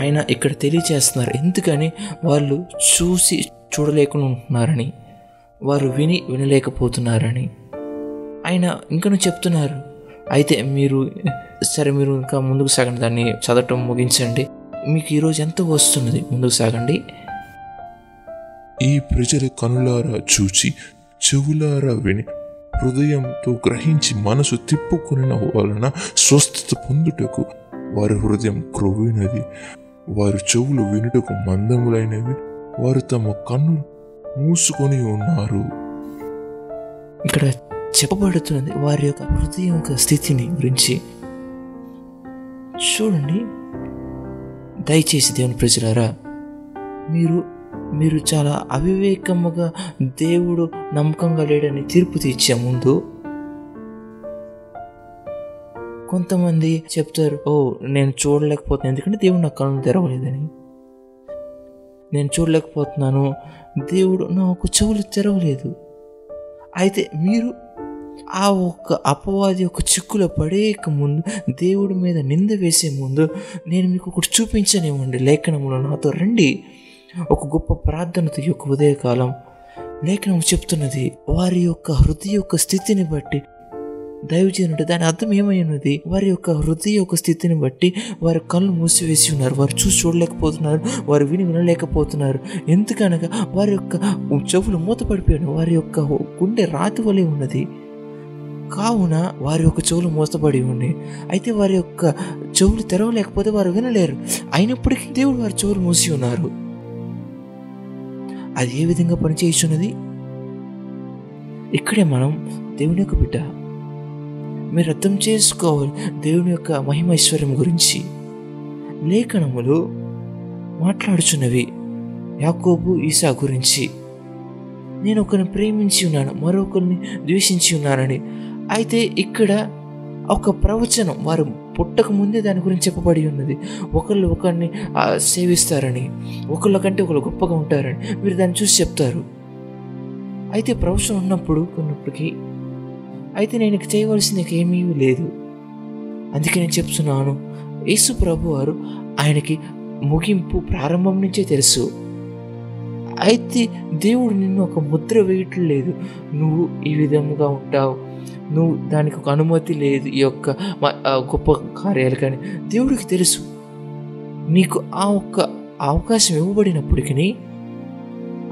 ఆయన ఇక్కడ తెలియచేస్తున్నారు ఎందుకని వాళ్ళు చూసి చూడలేకుండా ఉంటున్నారని వారు విని వినలేకపోతున్నారని. ఆయన ఇంకను చెప్తున్నారు. అయితే మీరు సరే మీరు ఇంకా ముందుకు సాగండి దాన్ని చదవటం ముగించండి. మీకు ఈరోజు ఎంత వస్తున్నది? ముందుకు సాగండి. ఈ ప్రజల కనులారా చూచి చెవులారా విని హృదయంతో గ్రహించి మనసు తిప్పుకుని వలన స్వస్థత పొందుటకు వారి హృదయం క్రొవ్వినది. వారి చెవులు వినుటకు మందములైనవి. వారు తమ కన్ను మూసుకొని ఉన్నారు. ఇక్కడ చెప్పబడుతున్నది వారి యొక్క హృదయం యొక్క స్థితిని గురించి. చూడండి. దయచేసి దేవుని ప్రజలారా మీరు మీరు చాలా అవివేకముగా దేవుడు నమ్మకంగా లేడని తీర్పు తీర్చే ముందు కొంతమంది చెప్తారు ఓ నేను చూడలేకపోతున్నాను. ఎందుకంటే దేవుడు నా కళ్ళు తెరవలేదని. నేను చూడలేకపోతున్నాను. దేవుడు నాకు చెవులు తెరవలేదు. అయితే మీరు ఆ ఒక్క అపవాది యొక్క చిక్కులో పడేయక ముందు దేవుడి మీద నింద వేసే ముందు నేను మీకు ఒకటి చూపించనివ్వండి లేఖనంలో నాతో రండి. ఒక గొప్ప ప్రార్థనతో యొక్క ఉదయకాలం. లేఖనం చెప్తున్నది వారి యొక్క హృదయ యొక్క స్థితిని బట్టి దైవజనుడు దాని అర్థం ఏమైనది వారి యొక్క హృదయ యొక్క స్థితిని బట్టి వారి కళ్ళు మూసివేసి ఉన్నారు వారు చూసి చూడలేకపోతున్నారు వారు విని వినలేకపోతున్నారు. ఎందుకనగా వారి యొక్క చెవులు మూతపడిపోయాను వారి యొక్క గుండె రాతి వలె ఉన్నది. కావున వారి యొక్క చెవులు మూతపడి ఉన్నాయి అయితే వారి యొక్క చెవులు తెరవలేకపోతే వారు వినలేరు. అయినప్పటికీ దేవుడు వారి చెవులు మూసి ఉన్నారు. అది ఏ విధంగా పనిచేస్తున్నది ఇక్కడే మనం దేవుని యొక్క బిడ్డ. మీరు అర్థం చేసుకోవాలి దేవుని యొక్క మహిమైశ్వర్యం గురించి. లేఖనములు మాట్లాడుచున్నవి యాకోబు ఈసా గురించి. నేను ఒకరిని ప్రేమించి ఉన్నాను మరొకరిని ద్వేషించి ఉన్నానని అయితే ఇక్కడ ఒక ప్రవచనం వారు పుట్టక ముందే దాని గురించి చెప్పబడి ఉన్నది. ఒకళ్ళు ఒకరిని సేవిస్తారని ఒకళ్ళ కంటే ఒకళ్ళు గొప్పగా ఉంటారని మీరు దాన్ని చూసి చెప్తారు. అయితే ప్రవచనం ఉన్నప్పుడు కొన్నప్పటికీ అయితే నేను చేయవలసింది ఏమీ లేదు. అందుకే నేను చెప్తున్నాను. యేసు ప్రభు వారు ఆయనకి ముగింపు ప్రారంభం నుంచే తెలుసు. అయితే దేవుడు నిన్ను ఒక ముద్ర వేయటం లేదు నువ్వు ఈ విధముగా ఉంటావు. నువ్వు దానికి ఒక అనుమతి లేదు ఈ యొక్క గొప్ప కార్యాలు కానీ. దేవుడికి తెలుసు. నీకు ఆ ఒక్క అవకాశం ఇవ్వబడినప్పటికీ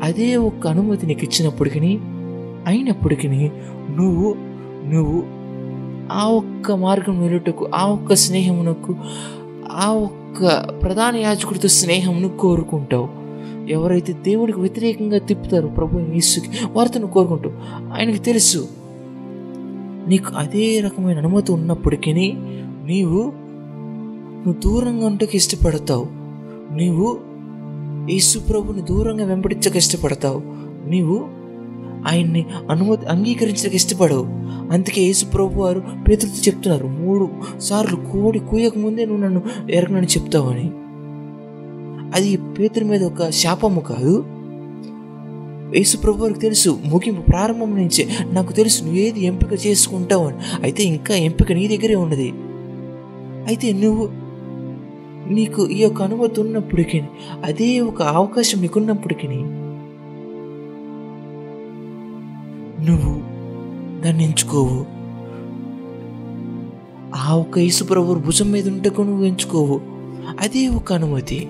అదే ఒక్క అనుమతి నీకు ఇచ్చినప్పటికీ అయినప్పటికీ నువ్వు నువ్వు ఆ ఒక్క మార్గం వెళ్ళుటకు ఆ ఒక్క స్నేహమునకు ఆ ఒక్క ప్రధాన యాజకుడితో స్నేహమును కోరుకుంటావు. ఎవరైతే దేవుడికి వ్యతిరేకంగా తిప్పుతారో ప్రభు యేసుకి వారితో నువ్వు కోరుకుంటావు. ఆయనకు తెలుసు. నీకు అదే రకమైన అనుమతి ఉన్నప్పటికీ నీవు నువ్వు దూరంగా ఉండటకు ఇష్టపడతావు. నీవు యేసు ప్రభుని దూరంగా వెంబడించక ఇష్టపడతావు. నీవు ఆయన్ని అనుమతి అంగీకరించక ఇష్టపడవు. అందుకే యేసు ప్రభు వారు పేదలతో చెప్తున్నారు మూడు సార్లు కోడి కూయక ముందే నువ్వు నన్ను ఎరగనని చెప్తావని. అది పేతుల మీద ఒక శాపము కాదు. యేసు వారికి తెలుసు ముగింపు ప్రారంభం నుంచే. నాకు తెలుసు నువ్వు ఏది ఎంపిక చేసుకుంటావు అని. అయితే ఇంకా ఎంపిక నీ దగ్గరే ఉన్నది. అయితే నువ్వు నీకు ఈ యొక్క అనుమతి ఉన్నప్పటికీ అదే ఒక అవకాశం నీకున్నప్పటికీ నువ్వు దాన్ని ఎంచుకోవు ఆ ఒక్క యేసుప్రభు భుజం మీద ఉంటకు నువ్వు ఎంచుకోవు. అదే ఒక అనుమతి.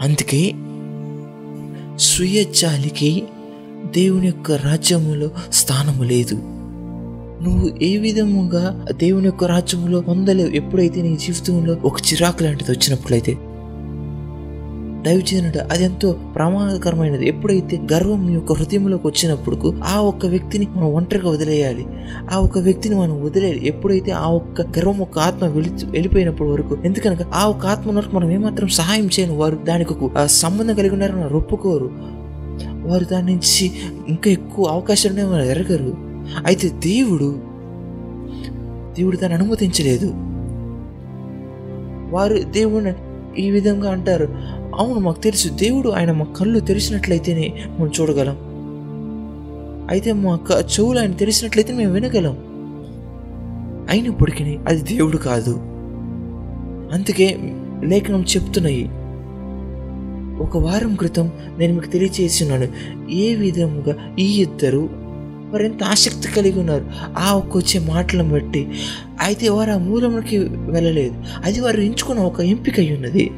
అందుకే స్వీయ జాలికి దేవుని యొక్క రాజ్యములో స్థానము లేదు. నువ్వు ఏ విధముగా దేవుని యొక్క రాజ్యంలో పొందలేవు. ఎప్పుడైతే నీ జీవితంలో ఒక చిరాకు లాంటిది వచ్చినప్పుడైతే దైవజనుడు అది ఎంతో ప్రమాదకరమైనది. ఎప్పుడైతే గర్వం నీ యొక్క హృదయంలోకి వచ్చినప్పుడు ఆ ఒక్క వ్యక్తిని మనం ఒంటరిగా వదిలేయాలి. ఆ ఒక్క వ్యక్తిని మనం వదిలేయాలి. ఎప్పుడైతే ఆ ఒక్క గర్వం ఒక ఆత్మ వెళ్ళి వెళ్ళిపోయినప్పటి వరకు ఎందుకనగా ఆ ఒక్క ఆత్మ వరకు మనం ఏమాత్రం సహాయం చేయను. వారు దానికి ఒక ఆ సంబంధం కలిగి ఉన్నారని ఒప్పుకోరు. వారు దాని నుంచి ఇంకా ఎక్కువ అవకాశాలు ఎరగరు. అయితే దేవుడు దేవుడు దాన్ని అనుమతించలేదు. వారు దేవుడిని ఈ విధంగా అంటారు. అవును మాకు తెలుసు. దేవుడు ఆయన మా కళ్ళు తెరిచినట్లయితేనే మనం చూడగలం. అయితే మా చెవులు ఆయన తెరిచినట్లయితే మేము వినగలం. అయినప్పటికీ అది దేవుడు కాదు. అందుకే లేఖనం చెప్తున్నాయి. ఒక వారం క్రితం నేను మీకు తెలియచేస్తున్నాను. ఏ విధముగా ఈ ఇద్దరు వారు ఎంత ఆసక్తి కలిగి ఉన్నారు. ఆ ఒక్క వచ్చే మాటలను బట్టి. అయితే వారు ఆ మూలంలోకి వెళ్ళలేదు. అది వారు ఎంచుకున్న ఒక ఎంపిక అయి ఉన్నది.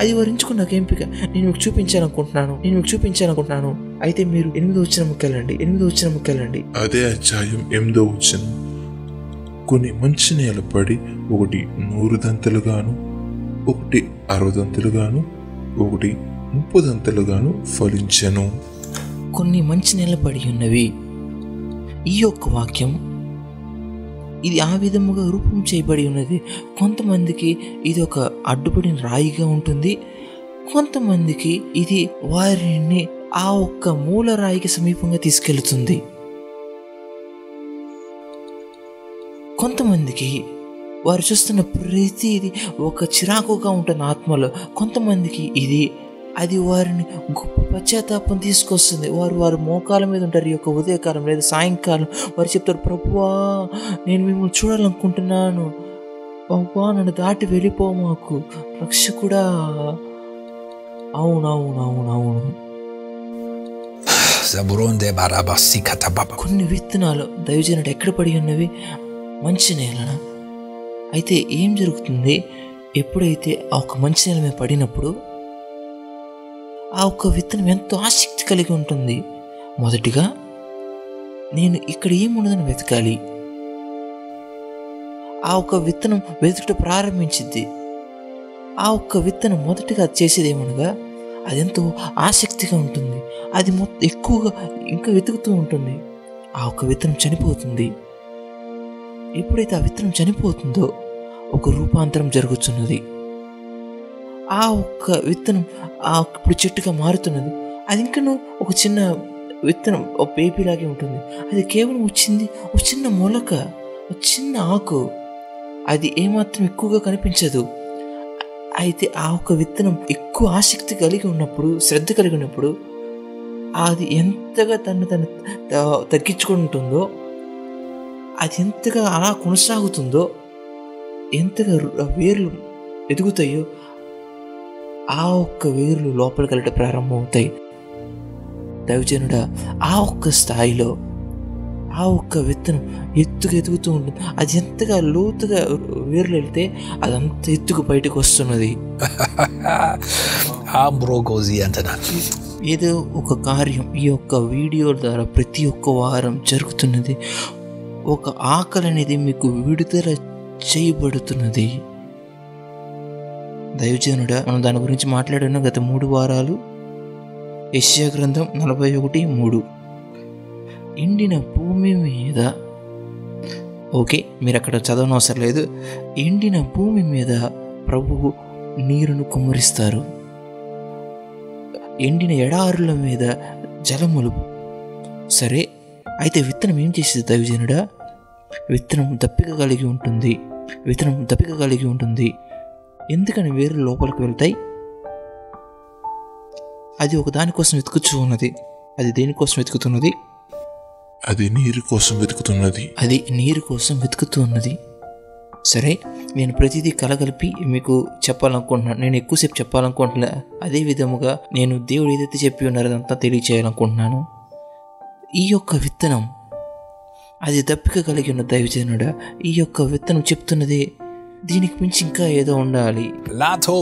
అది వారు ఎంచుకున్న ఒక ఎంపిక నేను మీకు చూపించాలనుకుంటున్నాను. నేను మీకు చూపించాలనుకుంటున్నాను. అయితే మీరు ఎనిమిది వచ్చిన ముక్కలండి. ఎనిమిది వచ్చిన ముక్కలండి. అదే అధ్యాయం ఎనిమిదో వచ్చిన కొన్ని మంచి నేల పడి ఒకటి నూరు దంతలుగాను ఒకటి అరవదంతలుగాను ఒకటి ముప్పదంతలుగాను ఫలించెను. కొన్ని మంచి నిలబడి ఉన్నవి. ఈ యొక్క వాక్యం ఇది ఆ విధముగా రూపం చేయబడి ఉన్నది. కొంతమందికి ఇది ఒక అడ్డుపడిన రాయిగా ఉంటుంది. కొంతమందికి ఇది వారిని ఆ ఒక్క మూల రాయికి సమీపంగా తీసుకెళ్తుంది కొంతమందికి వారు చూస్తున్న ప్రతిది ఒక చిరాకుగా ఉంటున్న ఆత్మలో కొంతమందికి ఇది అది వారిని గొప్ప పశ్చాత్తాపం తీసుకొస్తుంది. వారు వారి మోకాల మీద ఉంటారు. ఈ యొక్క ఉదయకాలం లేదా సాయంకాలం వారు చెప్తారు ప్రభువా నేను మిమ్మల్ని చూడాలనుకుంటున్నాను. ప్రభువా నన్ను దాటి వెళ్ళిపో మాకు. రక్షకుడా. అవునవునవునవును. కొన్ని విత్తనాలు దైవజనుడు ఎక్కడ పడి ఉన్నవి? మంచి నేలన? అయితే ఏం జరుగుతుంది? ఎప్పుడైతే ఒక మంచి నేల మీద పడినప్పుడు ఆ ఒక్క విత్తనం ఎంతో ఆసక్తి కలిగి ఉంటుంది. మొదటిగా నేను ఇక్కడ ఏమున్నదని వెతకాలి. ఆ ఒక్క విత్తనం వెతుకుట ప్రారంభించింది ఆ ఒక్క విత్తనం మొదటిగా చేసేది ఏమనగా అది ఎంతో ఆసక్తిగా ఉంటుంది. అది మొత్తం ఎక్కువగా ఇంకా వెతుకుతూ ఉంటుంది. ఆ ఒక్క విత్తనం చనిపోతుంది. ఎప్పుడైతే ఆ విత్తనం చనిపోతుందో ఒక రూపాంతరం జరుగుతున్నది ఆ ఒక్క విత్తనం ఆ ఇప్పుడు చెట్టుగా మారుతున్నది. అది ఇంకను ఒక చిన్న విత్తనం ఒక బేబీలాగే ఉంటుంది. అది కేవలం వచ్చింది ఒక చిన్న మొలక ఒక చిన్న ఆకు అది ఏమాత్రం ఎక్కువగా కనిపించదు. అయితే ఆ ఒక్క విత్తనం ఎక్కువ ఆసక్తి కలిగి ఉన్నప్పుడు శ్రద్ధ కలిగి ఉన్నప్పుడు అది ఎంతగా తను తను తగ్గించుకుంటుందో అది ఎంతగా అలా కొనసాగుతుందో ఎంతగా వేర్లు ఎదుగుతాయో ఆ ఒక్క వేర్లు లోపలికి వెళ్ళటం ప్రారంభమవుతాయి. దైవజనుడా ఆ ఒక్క స్థాయిలో ఆ ఒక్క విత్తనం ఎత్తుకు ఎదుగుతూ ఉంటుంది. అది ఎంతగా లోతుగా వేర్లు వెళ్తే అది అంత ఎత్తుకు బయటకు వస్తున్నది. ఏదో ఒక కార్యం ఈ యొక్క వీడియో ద్వారా ప్రతి ఒక్క వారం జరుగుతున్నది. ఒక ఆకలి అనేది మీకు విడుదల చేయబడుతున్నది. దైవజనుడా మనం దాని గురించి మాట్లాడిన గత మూడు వారాలు. యెషయా గ్రంథం నలభై ఒకటి మూడు. ఎండిన భూమి మీద ఓకే మీరు అక్కడ చదవనవసరం లేదు. ఎండిన భూమి మీద ప్రభువు నీరును కుమ్మరిస్తారు. ఎండిన ఎడారుల మీద జలములు. సరే అయితే విత్తనం ఏం చేసేది దైవజనుడా? విత్తనం దప్పిక కలిగి ఉంటుంది. విత్తనం దప్పిక కలిగి ఉంటుంది. ఎందుకని వేరు లోపలికి వెళ్తాయి? అది ఒక దానికోసం వెతుకుచూ ఉన్నది. అది దేనికోసం వెతుకుతున్నది? అది నీరు కోసం వెతుకుతున్నది. అది నీరు కోసం వెతుకుతూ ఉన్నది. సరే నేను ప్రతిదీ కలగలిపి మీకు చెప్పాలనుకుంటున్నాను నేను ఎక్కువసేపు చెప్పాలనుకుంటున్నా. అదే విధముగా నేను దేవుడు ఏదైతే చెప్పి ఉన్నారో అదంతా తెలియచేయాలనుకుంటున్నాను. ఈ యొక్క విత్తనం అది దప్పిక కలిగి ఉన్న దైవజనుడా ఈ యొక్క విత్తనం చెప్తున్నది దీనికి మించి ఇంకా ఏదో ఉండాలి.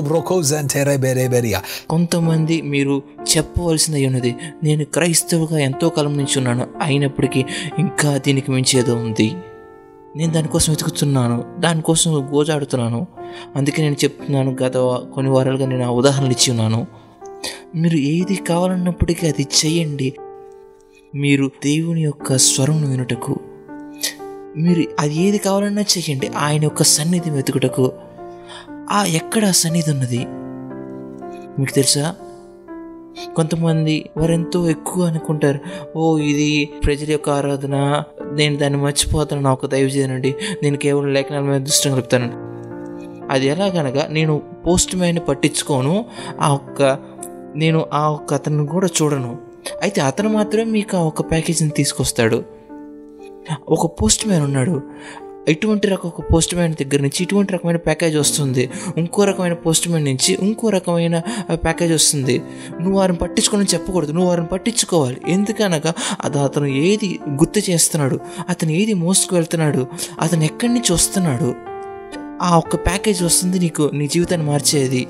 Brocozentere bereberia. కొంతమంది మీరు చెప్పవలసింది ఉన్నది నేను క్రైస్తవుగా ఎంతో కాలం నుంచి ఉన్నాను. అయినప్పటికీ ఇంకా దీనికి మించి ఏదో ఉంది. నేను దానికోసం వెతుకుతున్నాను. దానికోసం గోజాడుతున్నాను. అందుకే నేను చెప్తున్నాను గత కొన్ని వారాలుగా నేను ఆ ఉదాహరణలు ఇచ్చి ఉన్నాను. మీరు ఏది కావాలన్నప్పటికీ అది చేయండి. మీరు దేవుని యొక్క స్వరం వినుటకు మీరు అది ఏది కావాలన్నా చేయండి. ఆయన యొక్క సన్నిధి వెతుకుటకు. ఆ ఎక్కడ ఆ సన్నిధి ఉన్నది? మీకు తెలుసా? కొంతమంది వారెంతో ఎక్కువ అనుకుంటారు. ఓ ఇది ప్రజల యొక్క ఆరాధన. నేను దాన్ని మర్చిపోతాను. నా ఒక దయచేయనండి నేను కేవలం లేఖనాల మీద దృష్టి కలుపుతాను. అది ఎలాగనగా నేను పోస్ట్ మ్యాన్ని పట్టించుకోను. ఆ ఒక్క నేను ఆ ఒక్క అతను కూడా చూడను. అయితే అతను మాత్రమే మీకు ఆ ఒక్క ప్యాకేజీని తీసుకొస్తాడు. ఒక పోస్ట్ మ్యాన్ ఉన్నాడు. ఇటువంటి రకం ఒక పోస్ట్ మ్యాన్ దగ్గర నుంచి ఇటువంటి రకమైన ప్యాకేజ్ వస్తుంది. ఇంకో రకమైన పోస్ట్ మ్యాన్ నుంచి ఇంకో రకమైన ప్యాకేజ్ వస్తుంది. నువ్వు వారిని పట్టించుకోని చెప్పకూడదు. నువ్వు వారిని పట్టించుకోవాలి. ఎందుకనగా అది అతను ఏది గుర్తు చేస్తున్నాడు అతను ఏది మోసుకు వెళ్తున్నాడు అతను ఎక్కడి నుంచి వస్తున్నాడు ఆ ఒక్క ప్యాకేజ్ వస్తుంది నీకు నీ జీవితాన్ని మార్చేది.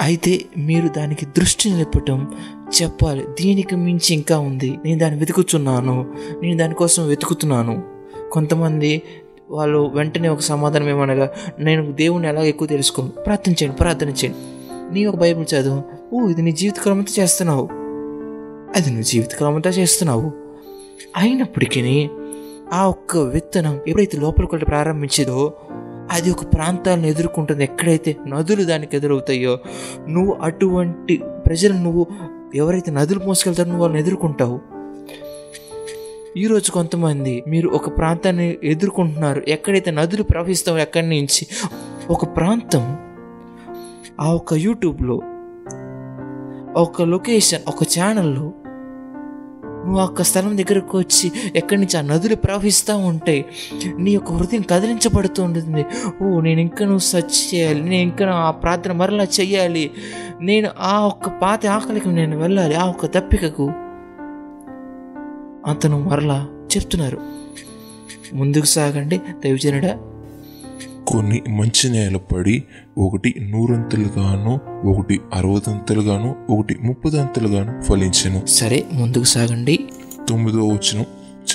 అయితే మీరు దానికి దృష్టి నిలపటం చెప్పాలి. దీనికి మించి ఇంకా ఉంది. నేను దాన్ని వెతుకుతున్నాను. నేను దానికోసం వెతుకుతున్నాను. కొంతమంది వాళ్ళు వెంటనే ఒక సమాధానం ఏమనగా నేను దేవుణ్ణి ఎలా ఎక్కువ తెలుసుకోను? ప్రార్థన చేయండి ప్రార్థన చేయండి. నీ ఒక బైబిల్ చదువు. ఓ ఇది నీ జీవితకాలం అంతా చేస్తున్నావు. అది నువ్వు జీవితకాలం అంతా చేస్తున్నావు. అయినప్పటికీ ఆ ఒక్క విత్తనం ఎప్పుడైతే లోపలికి ప్రారంభించిందో అది ఒక ప్రాంతాలను ఎదుర్కొంటుంది. ఎక్కడైతే నదులు దానికి ఎదురవుతాయో నువ్వు అటువంటి ప్రజలు నువ్వు ఎవరైతే నదులు మోసుకెళ్తారో నువ్వు వాళ్ళని ఎదుర్కొంటావు. ఈరోజు కొంతమంది మీరు ఒక ప్రాంతాన్ని ఎదుర్కొంటున్నారు. ఎక్కడైతే నదులు ప్రవహిస్తామో ఎక్కడి నుంచి? ఒక ప్రాంతం ఆ ఒక యూట్యూబ్లో ఒక లొకేషన్ ఒక ఛానల్లో నువ్వు ఆ ఒక్క స్థలం దగ్గరకు వచ్చి ఎక్కడి నుంచి ఆ నదులు ప్రవహిస్తూ ఉంటాయి నీ యొక్క హృదయం కదిలించబడుతూ ఉంటుంది. ఓ నేను ఇంకా నువ్వు సర్చ్ చేయాలి. నేను ఇంకా ఆ ప్రార్థన మరలా చేయాలి. నేను ఆ ఒక్క పాత ఆకలికి నేను వెళ్ళాలి. ఆ ఒక్క దప్పికకు అతను మరలా చెప్తున్నారు. ముందుకు సాగండి దైవజనుడా. కొన్ని మంచి నేల పడి ఒకటి నూరంతలుగాను ఒకటి అరవదంతలుగాను ఒకటి ముప్పదంతలుగాను ఫలించెను. సరే ముందుకు సాగండి. తొమ్మిదో వచ్చిన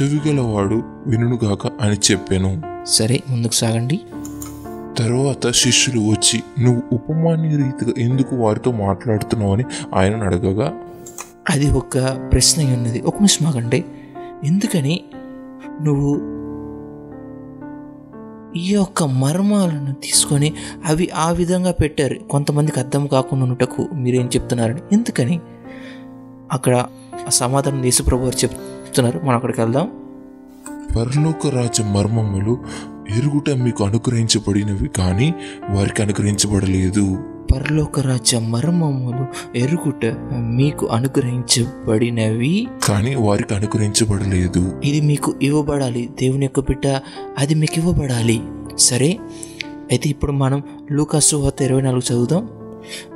చెవిగలవాడు వినుగాక అని చెప్పాను. సరే ముందుకు సాగండి. తర్వాత శిష్యులు వచ్చి నువ్వు ఉపమాన్య రీతిగా ఎందుకు వారితో మాట్లాడుతున్నావని ఆయన అడగగా అది ఒక ప్రశ్న ఉన్నది ఒక నిమిషం ఎందుకని? నువ్వు ఈ యొక్క మర్మాలను తీసుకొని అవి ఆ విధంగా పెట్టారు. కొంతమందికి అర్థం కాకుండా ఉన్నటకు మీరేం చెప్తున్నారని. ఎందుకని? అక్కడ సమాధానం యేసుప్రభు వారు చెప్తున్నారు. మనం అక్కడికి వెళ్దాం. పరలోక రాజ్య మర్మములు ఎరుగుట మీకు అనుగ్రహించబడినవి కానీ వారికి అనుగ్రహించబడలేదు. పరలోక రాజ్య మర్మములు ఎరుగుట మీకు అనుగ్రహించబడినవి. కానీ వారికి అనుగ్రహించబడలేదు. ఇది మీకు ఇవ్వబడాలి. దేవుని యొక్క బిడ్డ అది మీకు ఇవ్వబడాలి. సరే అయితే ఇప్పుడు మనం లూకాసు వార్త ఇరవై నాలుగు చదువుదాం.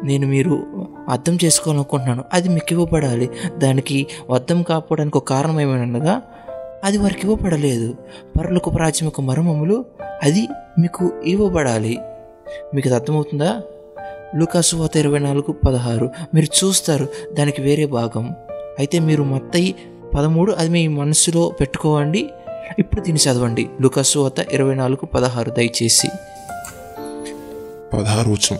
నేను మీరు అర్థం చేసుకోవాలనుకుంటున్నాను. అది మీకు ఇవ్వబడాలి. దానికి అర్థం కాకపోవడానికి ఒక కారణం ఏమైనా అది వారికి ఇవ్వబడలేదు. పరలోక ప్రాచ్యం యొక్క మర్మములు అది మీకు ఇవ్వబడాలి. మీకు అది అర్థమవుతుందా? లూకాసు వార్త ఇరవై నాలుగు పదహారు. మీరు చూస్తారు దానికి వేరే భాగం. అయితే మీరు మొత్తయి పదమూడు అది మీ మనసులో పెట్టుకోవండి. ఇప్పుడు దీన్ని చదవండి. లుకసు వత ఇరవై నాలుగు పదహారు. దయచేసి. పదహారు వచనం.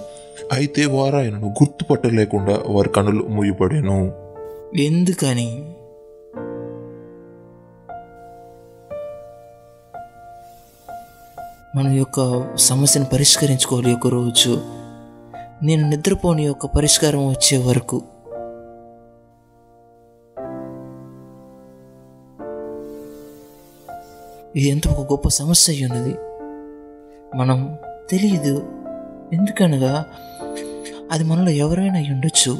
అయితే వారు ఆయనను గుర్తుపట్టలేకుండా వారి కనులు మూయబడెను. ఎందుకని? మన యొక్క సమస్యను పరిష్కరించుకోవాలి ఒక రోజు నేను నిద్రపోని యొక్క పరిష్కారం వచ్చే వరకు. ఇది ఎంత ఒక గొప్ప సమస్య అయి ఉన్నది. మనం తెలియదు ఎందుకనగా అది మనలో ఎవరైనా ఉండొచ్చు.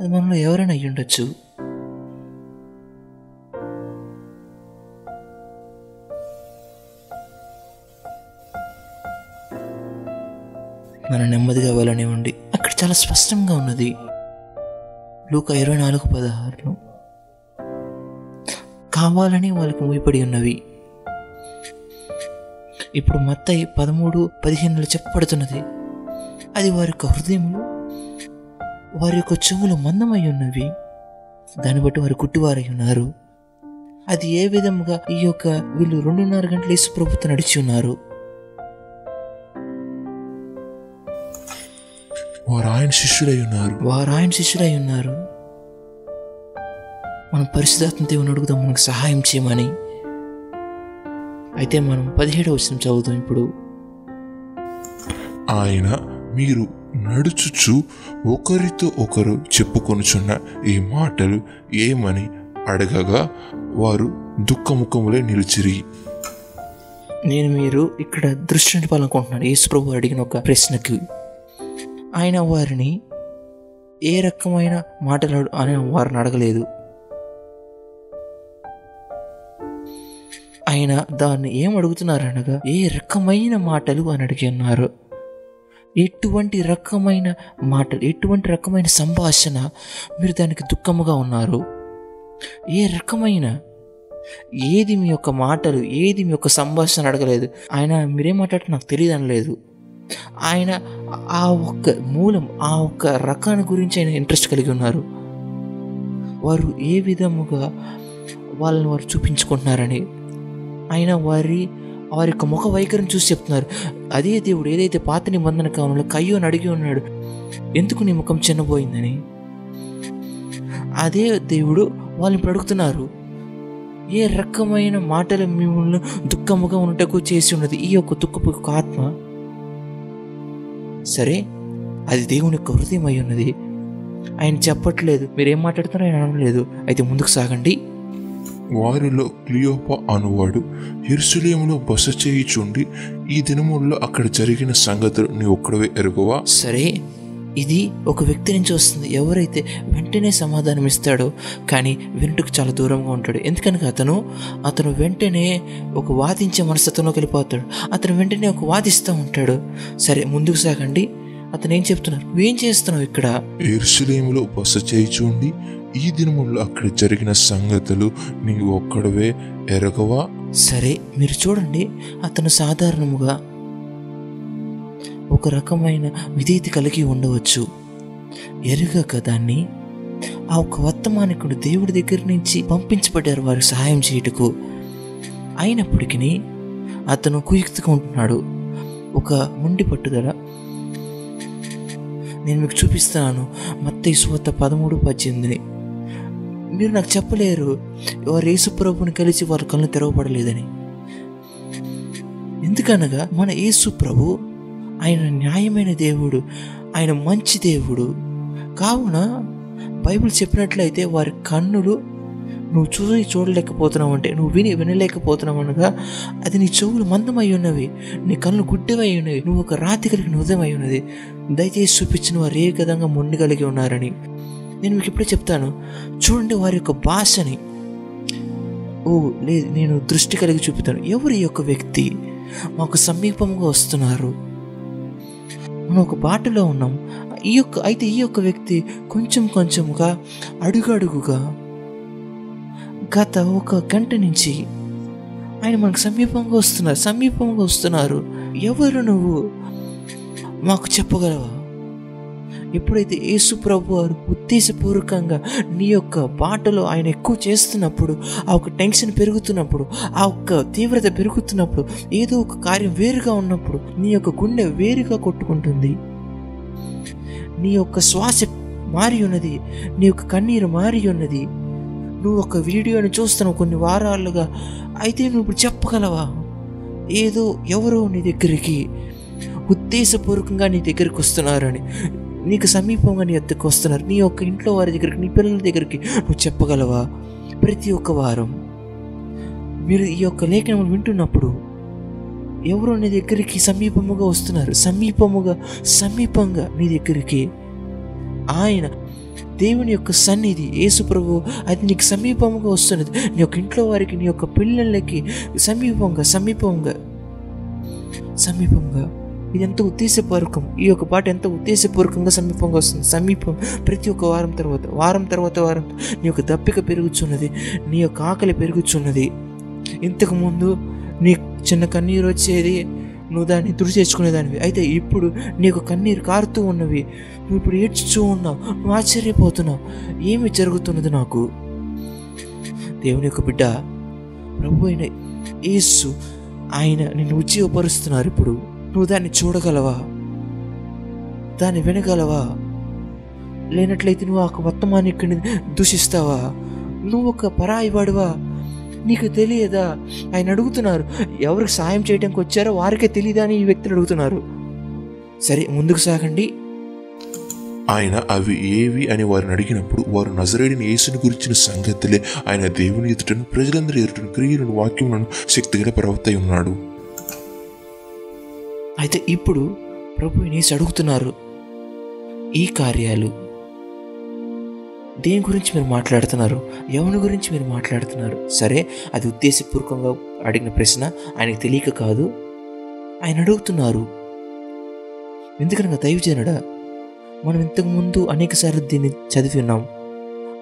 అది మనలో ఎవరైనా అయి ఉండొచ్చు. మనం నెమ్మదిగా వెళ్ళనివ్వండి. అక్కడ చాలా స్పష్టంగా ఉన్నది. లూక ఇరవై నాలుగు పదహారులో కావాలని వాళ్ళకి ముడిపడి ఉన్నవి. ఇప్పుడు మత్తయి పదమూడు పదిహేనులో చెప్పబడుతున్నది. అది వారి యొక్క హృదయములు వారి యొక్క చెవులు మందమై ఉన్నవి. దాన్ని బట్టి వారు కుట్టివారై ఉన్నారు. అది ఏ విధముగా ఈ యొక్క వీళ్ళు రెండున్నర గంటలు యేసు ప్రభుత్వం నడిచి ఉన్నారు? వారు ఆయన శిష్యుడై ఉన్నారు. వారు ఆయన శిష్యులై ఉన్నారు. మనం పరిశుధాత్మ దేవుని అడుగుదాం మనకు సహాయం చేయమని. అయితే మనం పదిహేడవ వచనం చదువుతాం ఇప్పుడు. ఆయన మీరు నడుచుచు ఒకరితో ఒకరు చెప్పుకొనుచున్న ఈ మాటలు ఏమని అడగగా వారు దుఃఖముఖములే నిలిచిరి. నేను మీరు ఇక్కడ దృష్టి నిలపాలనుకుంటున్నాను యేసు ప్రభు అడిగిన ఒక ప్రశ్నకి. ఆయన వారిని ఏ రకమైన మాటలు ఆయన వారిని అడగలేదు. ఆయన దాన్ని ఏం అనగా ఏ రకమైన మాటలు అని అడిగి ఉన్నారు ఎటువంటి రకమైన మాటలు ఎటువంటి రకమైన సంభాషణ మీరు దానికి దుఃఖముగా ఉన్నారు? ఏ రకమైన ఏది మీ యొక్క మాటలు ఏది మీ యొక్క సంభాషణ అడగలేదు. ఆయన మీరేం మాట్లాడటం నాకు తెలియదు అనలేదు ఆయన ఆ ఒక్క మూలం ఆ ఒక్క రకాన్ని గురించి ఆయన ఇంట్రెస్ట్ కలిగి ఉన్నారు. వారు ఏ విధముగా వాళ్ళని వారు చూపించుకుంటున్నారని ఆయన వారి వారి యొక్క ముఖ వైఖరిని చూసి చెప్తున్నారు. అదే దేవుడు ఏదైతే పాత నిబంధన కాలంలో కయ్యో అడిగి ఉన్నాడు ఎందుకు నీ ముఖం చిన్నబోయిందని? అదే దేవుడు వాళ్ళని ఇప్పుడు అడుగుతున్నారు. ఏ రకమైన మాటలు మిమ్మల్ని దుఃఖముగా ఉండటకు చేసి ఉన్నది? ఈ యొక్క దుఃఖపు ఆత్మ సరే అది దేవుని యొక్క హృదయం అయి ఉన్నది ఆయన చెప్పట్లేదు మీరేం మాట్లాడుతున్నారో ఆయన అనలేదు అయితే ముందుకు సాగండి. వారిలో క్లియోప అనువాడు ఎరుసలేములో బస చేయుచుండి ఈ దినముల్లో అక్కడ జరిగిన సంగతులు నీ ఒక్కడవే ఎరుగువా? సరే ఇది ఒక వ్యక్తి నుంచి వస్తుంది ఎవరైతే వెంటనే సమాధానం ఇస్తాడో కానీ వినుటకు చాలా దూరంగా ఉంటాడు. ఎందుకనగా అతను అతను వెంటనే ఒక వాదించే మనస్తత్వంలోకి వెళ్ళిపోతాడు. అతను వెంటనే ఒక వాదిస్తూ ఉంటాడు. సరే ముందుకు సాగండి. అతను ఏం చెప్తున్నారు? నువ్వేం చేస్తున్నావు ఇక్కడ? ఎరుసలేములో బస చేయుచుండి ఈ దినముల్లో అక్కడ జరిగిన సంగతులు నీ ఒక్కడవే ఎరగవా? సరే మీరు చూడండి. అతను సాధారణముగా ఒక రకమైన విధేయత కలిగి ఉండవచ్చు. ఎరుగక దాన్ని ఆ ఒక వర్తమానికుడు దేవుడి దగ్గర నుంచి పంపించబడ్డారు వారు సహాయం చేయుటకు. అయినప్పటికీ అతను కుయుక్తిగా ఉంటున్నాడు. ఒక ముండి పట్టుదల. నేను మీకు చూపిస్తున్నాను మత్తయి సువత పదమూడు పద్దెనిమిదిని మీరు నాకు చెప్పలేరు. వారు యేసుప్రభుని కలిసి వారి కళ్ళు తెరవబడలేదని. ఎందుకనగా మన యేసు ప్రభు ఆయన న్యాయమైన దేవుడు ఆయన మంచి దేవుడు. కావున బైబిల్ చెప్పినట్లయితే వారి కన్నులు నువ్వు చూసి చూడలేకపోతున్నావు అంటే నువ్వు విని వినలేకపోతున్నావు అనగా అది నీ చెవులు మందమై ఉన్నవి నీ కళ్ళు గుడ్డవై ఉన్నవి నువ్వు ఒక రాతి కలిగిన హృదయం అయి ఉన్నది. దయచేసి చూపించిన వారు ఏ విధంగా మొండి కలిగి ఉన్నారని నేను మీకు ఇప్పుడే చెప్తాను. చూడండి వారి యొక్క భాషని. ఓ లేదు నేను దృష్టి కలిగి చూపుతాను. ఎవరు ఈ యొక్క వ్యక్తి? మాకు సమీపంగా వస్తున్నారు. మనం ఒక బాటలో ఉన్నాం. ఈ యొక్క అయితే ఈ యొక్క వ్యక్తి కొంచెం కొంచెంగా అడుగడుగుగా గత ఒక గంట నుంచి ఆయన మనకు సమీపంగా వస్తున్నారు సమీపంగా వస్తున్నారు. ఎవరు నువ్వు? మాకు చెప్పగలవా? ఎప్పుడైతే యేసు ప్రభు వారు ఉద్దేశపూర్వకంగా నీ యొక్క బాటలో ఆయన ఎక్కువ చేస్తున్నప్పుడు ఆ ఒక టెన్షన్ పెరుగుతున్నప్పుడు ఆ ఒక్క తీవ్రత పెరుగుతున్నప్పుడు ఏదో ఒక కార్యం వేరుగా ఉన్నప్పుడు నీ యొక్క గుండె వేరుగా కొట్టుకుంటుంది. నీ యొక్క శ్వాస మారి ఉన్నది నీ యొక్క కన్నీరు మారి ఉన్నది. నువ్వు ఒక వీడియోని చూస్తున్నావు కొన్ని వారాలుగా అయితే నువ్వు ఇప్పుడు చెప్పగలవా? ఏదో ఎవరో నీ దగ్గరికి ఉద్దేశపూర్వకంగా నీ దగ్గరికి వస్తున్నారని. నీకు సమీపంగా నీ ఎద్దకు వస్తున్నారు. నీ యొక్క ఇంట్లో వారి దగ్గరికి నీ పిల్లల దగ్గరికి నువ్వు చెప్పగలవా? ప్రతి ఒక్క వారం మీరు ఈ యొక్క లేఖనం వింటున్నప్పుడు ఎవరో నీ దగ్గరికి సమీపముగా వస్తున్నారు. సమీపముగా సమీపంగా నీ దగ్గరికి ఆయన దేవుని యొక్క సన్నిధి యేసు ప్రభు అది నీకు సమీపంగా వస్తున్నది. నీ యొక్క ఇంట్లో వారికి నీ యొక్క పిల్లలకి సమీపంగా సమీపంగా సమీపంగా ఇది ఎంత ఉద్దేశపూర్వకం? ఈ యొక్క పాట ఎంత ఉద్దేశపూర్వకంగా సమీపంగా వస్తుంది? సమీపం ప్రతి ఒక్క వారం తర్వాత వారం తర్వాత వారం నీ యొక్క దప్పిక పెరుగుచున్నది నీ యొక్క ఆకలి పెరుగుచున్నది. ఇంతకుముందు నీ చిన్న కన్నీరు వచ్చేది నువ్వు దాన్ని తుడిచేసుకునేదానివి అయితే ఇప్పుడు నీకు కన్నీరు కారుతూ ఉన్నవి. నువ్వు ఇప్పుడు ఏడ్చుతూ ఉన్నావు నువ్వు ఆశ్చర్యపోతున్నావు. ఏమి జరుగుతున్నది నాకు? దేవుని యొక్క బిడ్డ ప్రభు అయిన యేసు ఆయన నిన్ను ఉజ్జీవపరుస్తున్నారు ఇప్పుడు. నువ్వు దాన్ని చూడగలవా? దాన్ని వినగలవా? లేనట్లయితే నువ్వు ఆ వర్తమానికుని దూషిస్తావా? నువ్వు ఒక పరాయి వాడువా? నీకు తెలియదా? ఆయన అడుగుతున్నారు ఎవరికి సాయం చేయడానికి వచ్చారో వారికే తెలియదా అని ఈ వ్యక్తులు అడుగుతున్నారు. సరే ముందుకు సాగండి. ఆయన అవి ఏవి అని వారిని అడిగినప్పుడు వారు నజరేడిని యేసుని గురించిన సంగతులే ఆయన దేవుని ఎదుటను ప్రజలందరి ఎదుటను క్రియలను వాక్యములను శక్తిగల ప్రవర్తయి ఉన్నాడు. అయితే ఇప్పుడు ప్రభు నేసి అడుగుతున్నారు ఈ కార్యాలు దేని గురించి మీరు మాట్లాడుతున్నారు? ఎవరి గురించి మీరు మాట్లాడుతున్నారు? సరే అది ఉద్దేశపూర్వకంగా అడిగిన ప్రశ్న ఆయనకు తెలియక కాదు. ఆయన అడుగుతున్నారు ఎందుకనగా దైవజనుడా మనం ఇంతకు ముందు అనేకసార్లు దీన్ని చదివి ఉన్నాం.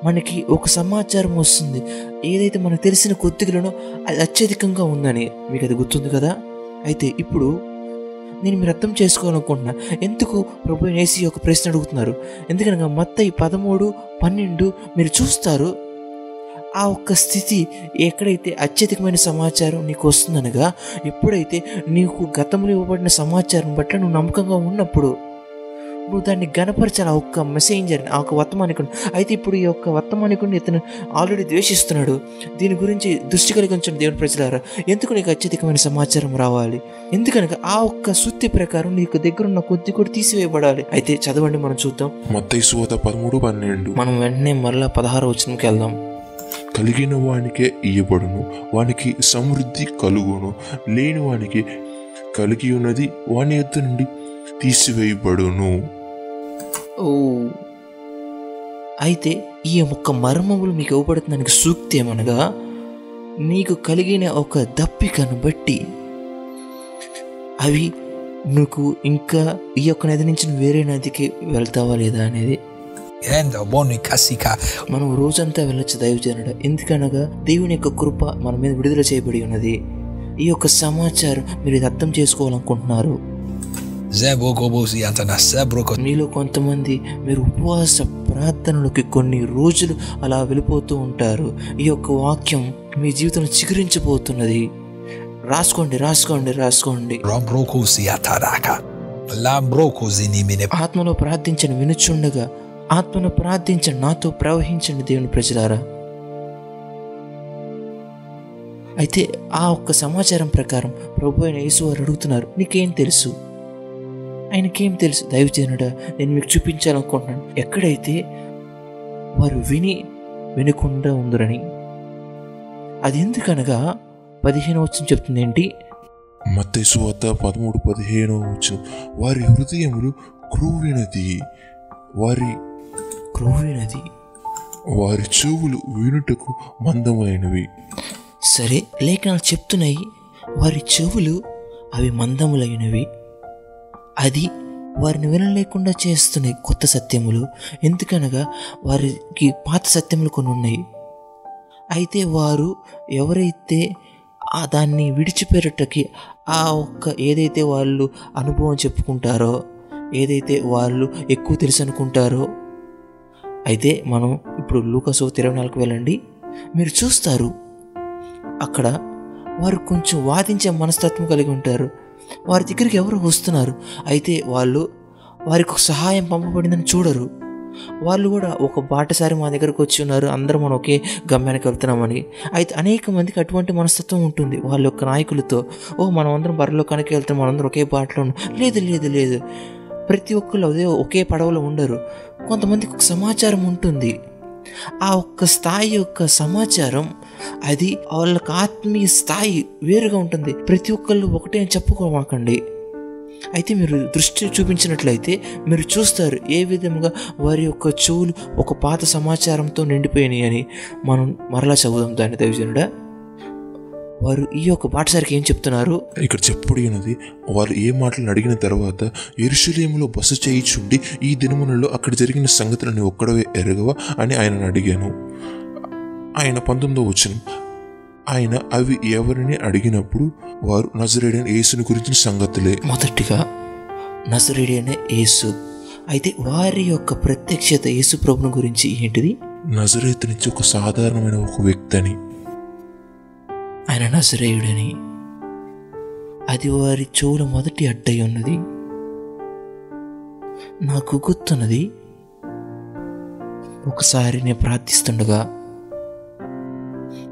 మనకి ఒక సమాచారం వస్తుంది. ఏదైతే మనకు తెలిసిన కొద్దిగలను అది అత్యధికంగా ఉందని మీకు అది గుర్తుంది కదా? అయితే ఇప్పుడు నేను మీరు అర్థం చేసుకోవాలనుకుంటున్నా. ఎందుకు ప్రభు నేసి ఒక ప్రశ్న అడుగుతున్నారు? ఎందుకనగా మొత్తం ఈ పదమూడు పన్నెండు మీరు చూస్తారు ఆ ఒక్క స్థితి ఎక్కడైతే అత్యధికమైన సమాచారం నీకు వస్తుందనగా ఎప్పుడైతే నీకు గతంలో ఇవ్వబడిన సమాచారం పట్ల నువ్వు నమ్మకంగా ఉన్నప్పుడు నువ్వు దాన్ని గనపరచాలి ఆ ఒక్క మెసేంజర్ ఆ ఒక్క వర్తమానికుడు అయితే ఇప్పుడు ఈ యొక్క వర్తమానికుడిని ఇతను ఆల్రెడీ ద్వేషిస్తున్నాడు. దీని గురించి దృష్టి కలిగి ఉంచండి దేవుని ప్రజలారా. ఎందుకు నీకు అత్యధికమైన సమాచారం రావాలి? ఎందుకనగా ఆ ఒక్క సుత్తి ప్రకారం నీకు దగ్గర ఉన్న కొద్ది కూడా తీసివేయబడాలి. అయితే చదవండి మనం చూద్దాం. మత్తయి సువార్త పదమూడు పన్నెండు. మనం వెంటనే మరలా పదహారు వచనంకి వెళ్దాం. కలిగిన వానికే ఇయ్యబడును వానికి సమృద్ధి కలుగును. లేని వానికి కలిగి ఉన్నది వాని యొద్ద నుండి తీసివేయబడును. ఓ. అయితే ఈ ఒక్క మర్మములు మీకు ఇవ్వబడుతుందానికి సూక్తి ఏమనగా నీకు కలిగిన ఒక దప్పికను బట్టి అవి నీకు ఇంకా ఈ యొక్క నది నుంచి నువ్వు వేరే నదికి వెళ్తావా లేదా అనేది. మనం రోజంతా వెళ్ళొచ్చు దైవజనుడ. ఎందుకనగా దేవుని యొక్క కృప మన మీద విడుదల చేయబడి ఉన్నది. ఈ యొక్క సమాచారం మీరు ఇది అర్థం చేసుకోవాలనుకుంటున్నారు. మీలో కొంతమంది మీరు ఉపవాస ప్రార్థనలకి కొన్ని రోజులు అలా వెళ్ళిపోతూ ఉంటారు. ఈ యొక్క వాక్యం మీ జీవితంలో చిగురించబోతున్నది. రాసుకోండి రాసుకోండి రాసుకోండి. ఆత్మలో ప్రార్థించండి వినుచుండగా ఆత్మను ప్రార్థించండి నాతో ప్రవహించండి దేవుని ప్రజలారా. అయితే ఆ ఒక్క సమాచారం ప్రకారం ప్రభు అయిన యేసు వారు అడుగుతున్నారు నీకేం తెలుసు? ఆయనకేం తెలుసు? దైవజనుడా నేను మీకు చూపించాలనుకుంటున్నాను. ఎక్కడైతే వారు విని వినకుండా ఉందరని. అది ఎందుకనగా పదిహేను వచ్చిన చెప్తుంది ఏంటి? మత్తయి సువార్త పదమూడు పదిహేను వచ్చిన వారి హృదయములు క్రూవినది. వారి క్రూవినది. వారి చెవులు వినుటకు మందమైనవి సరే లేఖనాలు చెప్తున్నాయి. వారి చెవులు అవి మందములైనవి. అది వారిని వినలేకుండా చేస్తున్నాయి కొత్త సత్యములు. ఎందుకనగా వారికి పాత సత్యములు కొన్ని ఉన్నాయి. అయితే వారు ఎవరైతే ఆ దాన్ని విడిచిపెట్టటకి ఆ ఒక్క ఏదైతే వాళ్ళు అనుభవం చెప్పుకుంటారో ఏదైతే వాళ్ళు ఎక్కువ తెలుసు అనుకుంటారో అయితే మనం ఇప్పుడు లూకసో ఇరవై నాలుగు వెళ్ళండి. మీరు చూస్తారు అక్కడ వారు కొంచెం వాదించే మనస్తత్వం కలిగి ఉంటారు. వారి దగ్గరికి ఎవరు వస్తున్నారు? అయితే వాళ్ళు వారికి సహాయం పంపబడిందని చూడరు. వాళ్ళు కూడా ఒక బాటసారి మా దగ్గరకు వచ్చి ఉన్నారు. అందరం మనం ఒకే గమ్యానికి వెళ్తున్నామని. అయితే అనేక మందికి అటువంటి మనస్తత్వం ఉంటుంది. వాళ్ళ యొక్క నాయకులతో ఓ మనం అందరం బర్రెలో కనుక వెళ్తాం మనందరం ఒకే బాటలో లేదు లేదు లేదు. ప్రతి ఒక్కళ్ళు అదే ఒకే పడవలో ఉండరు. కొంతమందికి ఒక సమాచారం ఉంటుంది. ఆ ఒక్క స్థాయి యొక్క సమాచారం అది వాళ్ళకి ఆత్మీయ స్థాయి వేరుగా ఉంటుంది. ప్రతి ఒక్కళ్ళు ఒకటే అని చెప్పుకోమాకండి. అయితే మీరు దృష్టి చూపించినట్లయితే మీరు చూస్తారు ఏ విధంగా వారి యొక్క చెవులు ఒక పాత సమాచారంతో నిండిపోయినాయి అని మనం మరలా చదువుదాం దాన్ని దైవజనుడా. వారు ఈ యొక్క పాఠశాలకి ఏం చెప్తున్నారు? ఇక్కడ చెప్పబడినది వారు ఏ మాటలను అడిగిన తర్వాత ఎరుషలేములో బస చేయిచుండి ఈ దినములలో అక్కడ జరిగిన సంగతులను ఒక్కడవే ఎరగవా అని ఆయనను అడిగాను. ఆయన పంతొమ్మిదో వచనం. ఆయన అవి ఎవరిని అడిగినప్పుడు వారు నజరేడైన యేసుని గురించిన సంగతులే. మొదటిగా నజరేడి అనే యేసు. అయితే వారి యొక్క ప్రత్యక్షత యేసు ప్రభుని గురించి ఏంటిది? నజరేతు నుంచి ఒక సాధారణమైన ఒక వ్యక్తి అని ఆయన నజరేయుడని. అది వారి చెవుల మొదటి అడ్డై ఉన్నది. నాకు గుర్తున్నది. ఒకసారి నేను ప్రార్థిస్తుండగా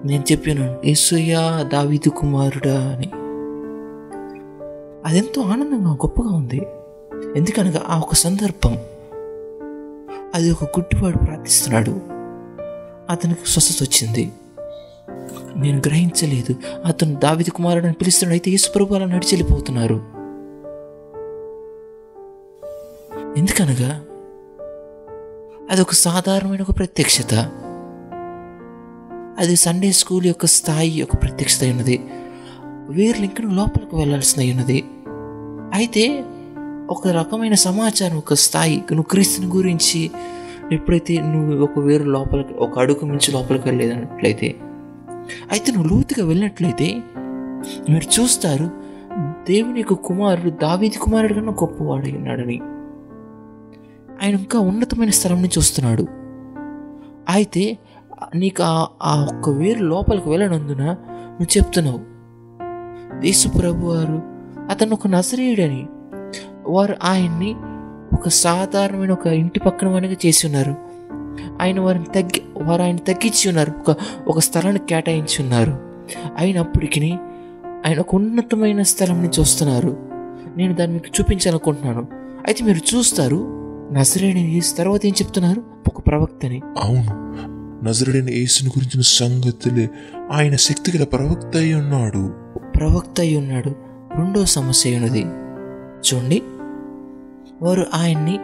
నేను చెప్పాను ఏసయ్యా దావీదు కుమారుడా అని. అదెంతో ఆనందంగా గొప్పగా ఉంది. ఎందుకనగా ఆ ఒక సందర్భం. అది ఒక గుడ్డివాడు ప్రార్థిస్తున్నాడు. అతనికి స్వస్థత వచ్చింది. నేను గ్రహించలేదు. అతను దావిది కుమారుడు అని పిలుస్తున్నాడు. అయితే యేసుప్రభు అలా నడిచి వెళ్ళిపోతున్నారు. ఎందుకనగా అది ఒక సాధారణమైన ఒక ప్రత్యక్షత. అది సండే స్కూల్ యొక్క స్థాయి యొక్క ప్రత్యక్షత ఉన్నది వీరు లింకన్ లోపలికి వెళ్ళాల్సిన ఉన్నది అయితే ఒక రకమైన సమాచారం ఒక స్థాయి నువ్వు క్రీస్తుని గురించి ఎప్పుడైతే నువ్వు ఒక వేరు లోపలికి ఒక అడుగు మించి లోపలికి వెళ్ళేదన్నట్లయితే అయితే నువ్వు లోతుగా వెళ్ళినట్లయితే మీరు చూస్తారు దేవుని యొక్క కుమారుడు దావీది కుమారుడు కన్నా గొప్పవాడు ఉన్నాడని ఆయన ఇంకా ఉన్నతమైన స్థలం నుంచి వస్తున్నాడు. అయితే నీకు ఆ ఆ ఒక్క వేరు లోపలికి వెళ్ళనందున నువ్వు చెప్తున్నావు. యేసు ప్రభు వారు అతను ఒక నజరేయుడని. వారు ఆయన్ని ఒక సాధారణమైన ఒక ఇంటి పక్కన వారికి చేసి ఉన్నారు. ఆయన వారిని తగ్గి వారు ఆయన తగ్గించి ఉన్నారు. ఒక ఒక స్థలాన్ని కేటాయించి ఉన్నారు. అయినప్పటికీ ఆయన ఒక ఉన్నతమైన స్థలం నుంచి వస్తున్నారు నేను దాన్ని మీకు చూపించాలనుకుంటున్నాను. అయితే మీరు చూస్తారు నజరేని తర్వాత ఏం చెప్తున్నారు? ఒక ప్రవక్తని. అవును. నజరుడైన యేసుని గురించిన సంగతులే ఆయన శక్తిగల ప్రవక్త అయి ఉన్నాడు. ప్రవక్త అయి ఉన్నాడు. రెండో సమస్య ఉన్నది చూడండి. వారు ఆయన్ని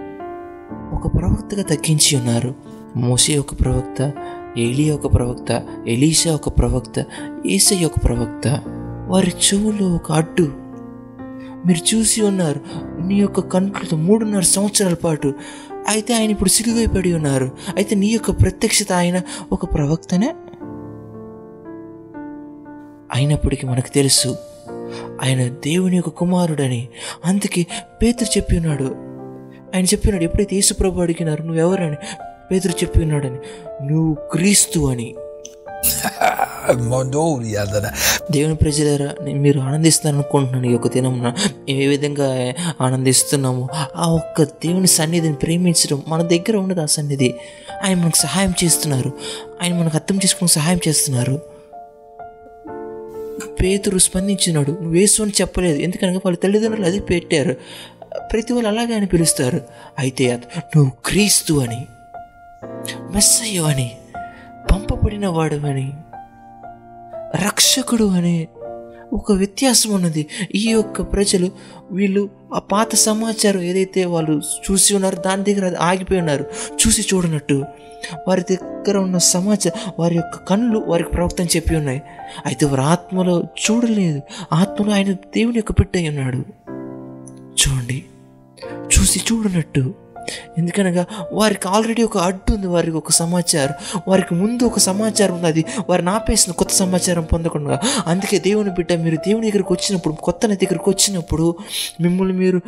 ఒక ప్రవక్తగా తగ్గించి ఉన్నారు. మోసే ఒక ప్రవక్త ఏలియా ఒక ప్రవక్త ఎలీసా ఒక ప్రవక్త ఏసై ఒక ప్రవక్త. వారి చెవులో ఒక అడ్డు. మీరు చూసి ఉన్నారు నీ యొక్క కంట్లతో మూడున్నర సంవత్సరాల పాటు అయితే ఆయన ఇప్పుడు సిలువైపడి ఉన్నారు. అయితే నీ యొక్క ప్రత్యక్షత ఆయన ఒక ప్రవక్తనే? అయినప్పటికీ మనకు తెలుసు ఆయన దేవుని యొక్క కుమారుడని. అందుకే పేతురు చెప్పి ఉన్నాడు. ఆయన చెప్పి ఉన్నాడు ఎప్పుడైతే యేసుప్రభు అడిగినారు నువ్వెవరని? పేతురు చెప్పి ఉన్నాడని. నువ్వు క్రీస్తు అని. దేవుని ప్రజలారా మీరు ఆనందిస్తాను అనుకుంటున్నాను ఈ యొక్క దినం ఏ విధంగా ఆనందిస్తున్నాము ఆ ఒక్క దేవుని సన్నిధిని ప్రేమించడం మన దగ్గర ఉన్నది ఆ సన్నిధి. ఆయన మనకు సహాయం చేస్తున్నారు. ఆయన మనకు అర్థం చేసుకుని సహాయం చేస్తున్నారు. పేతురు స్పందించినాడు నువ్వు వేసు అని చెప్పలేదు. ఎందుకనగా వాళ్ళ తల్లిదండ్రులు అది పెట్టారు. ప్రతి వాళ్ళు అలాగే అని పిలుస్తారు. అయితే నువ్వు క్రీస్తు అని మెస్సయ్యు అని పంపబడిన వాడు అని రక్షకుడు అనే ఒక వ్యత్యాసం ఉన్నది. ఈ యొక్క ప్రజలు వీళ్ళు ఆ పాత సమాచారం ఏదైతే వాళ్ళు చూసి ఉన్నారో దాని దగ్గర ఆగిపోయి ఉన్నారు. చూసి చూడనట్టు వారి దగ్గర ఉన్న సమాచారం వారి యొక్క కళ్ళు వారికి ప్రవక్తని చెప్పి ఉన్నాయి. అయితే వారు ఆత్మలో చూడలేదు. ఆత్మలో ఆయన దేవుని యొక్క బిడ్డ ఉన్నాడు. చూడండి. చూసి చూడనట్టు ఎందుకనగా వారికి ఆల్రెడీ ఒక అడ్డు ఉంది వారికి ఒక సమాచారం. వారికి ముందు ఒక సమాచారం ఉంది అది వారిని ఆపేసిన కొత్త సమాచారం పొందకుండా. అందుకే దేవుని బిడ్డ మీరు దేవుని దగ్గరికి వచ్చినప్పుడు కొత్త దగ్గరికి వచ్చినప్పుడు మిమ్మల్ని మీరు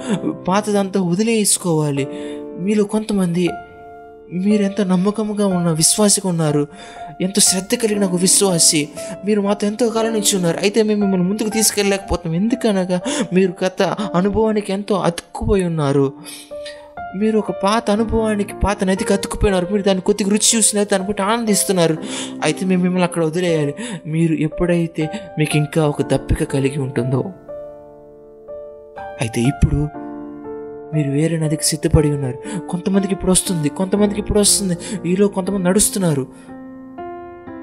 పాతదంతా వదిలేసుకోవాలి. మీలో కొంతమంది మీరు ఎంత నమ్మకంగా ఉన్న విశ్వాసిగా ఉన్నారు ఎంతో శ్రద్ధ కలిగిన ఒక విశ్వాసి మీరు మాతో ఎంతో కాలం నుంచి ఉన్నారు అయితే మేము మిమ్మల్ని ముందుకు తీసుకెళ్ళలేకపోతున్నాం. ఎందుకనగా మీరు గత అనుభవానికి ఎంతో అతుక్కుపోయి ఉన్నారు. మీరు ఒక పాత అనుభవానికి పాత నదికి అతుక్కుపోయినారు మీరు దాన్ని కొద్దిగా రుచి చూసినారు దాన్ని బట్టి ఆనందిస్తున్నారు. అయితే మేము మిమ్మల్ని అక్కడ వదిలేయాలి. మీరు ఎప్పుడైతే మీకు ఇంకా ఒక దప్పిక కలిగి ఉంటుందో అయితే ఇప్పుడు మీరు వేరే నదికి సిద్ధపడి ఉన్నారు. కొంతమందికి ఇప్పుడు వస్తుంది కొంతమందికి ఇప్పుడు వస్తుంది. ఈలో కొంతమంది నడుస్తున్నారు.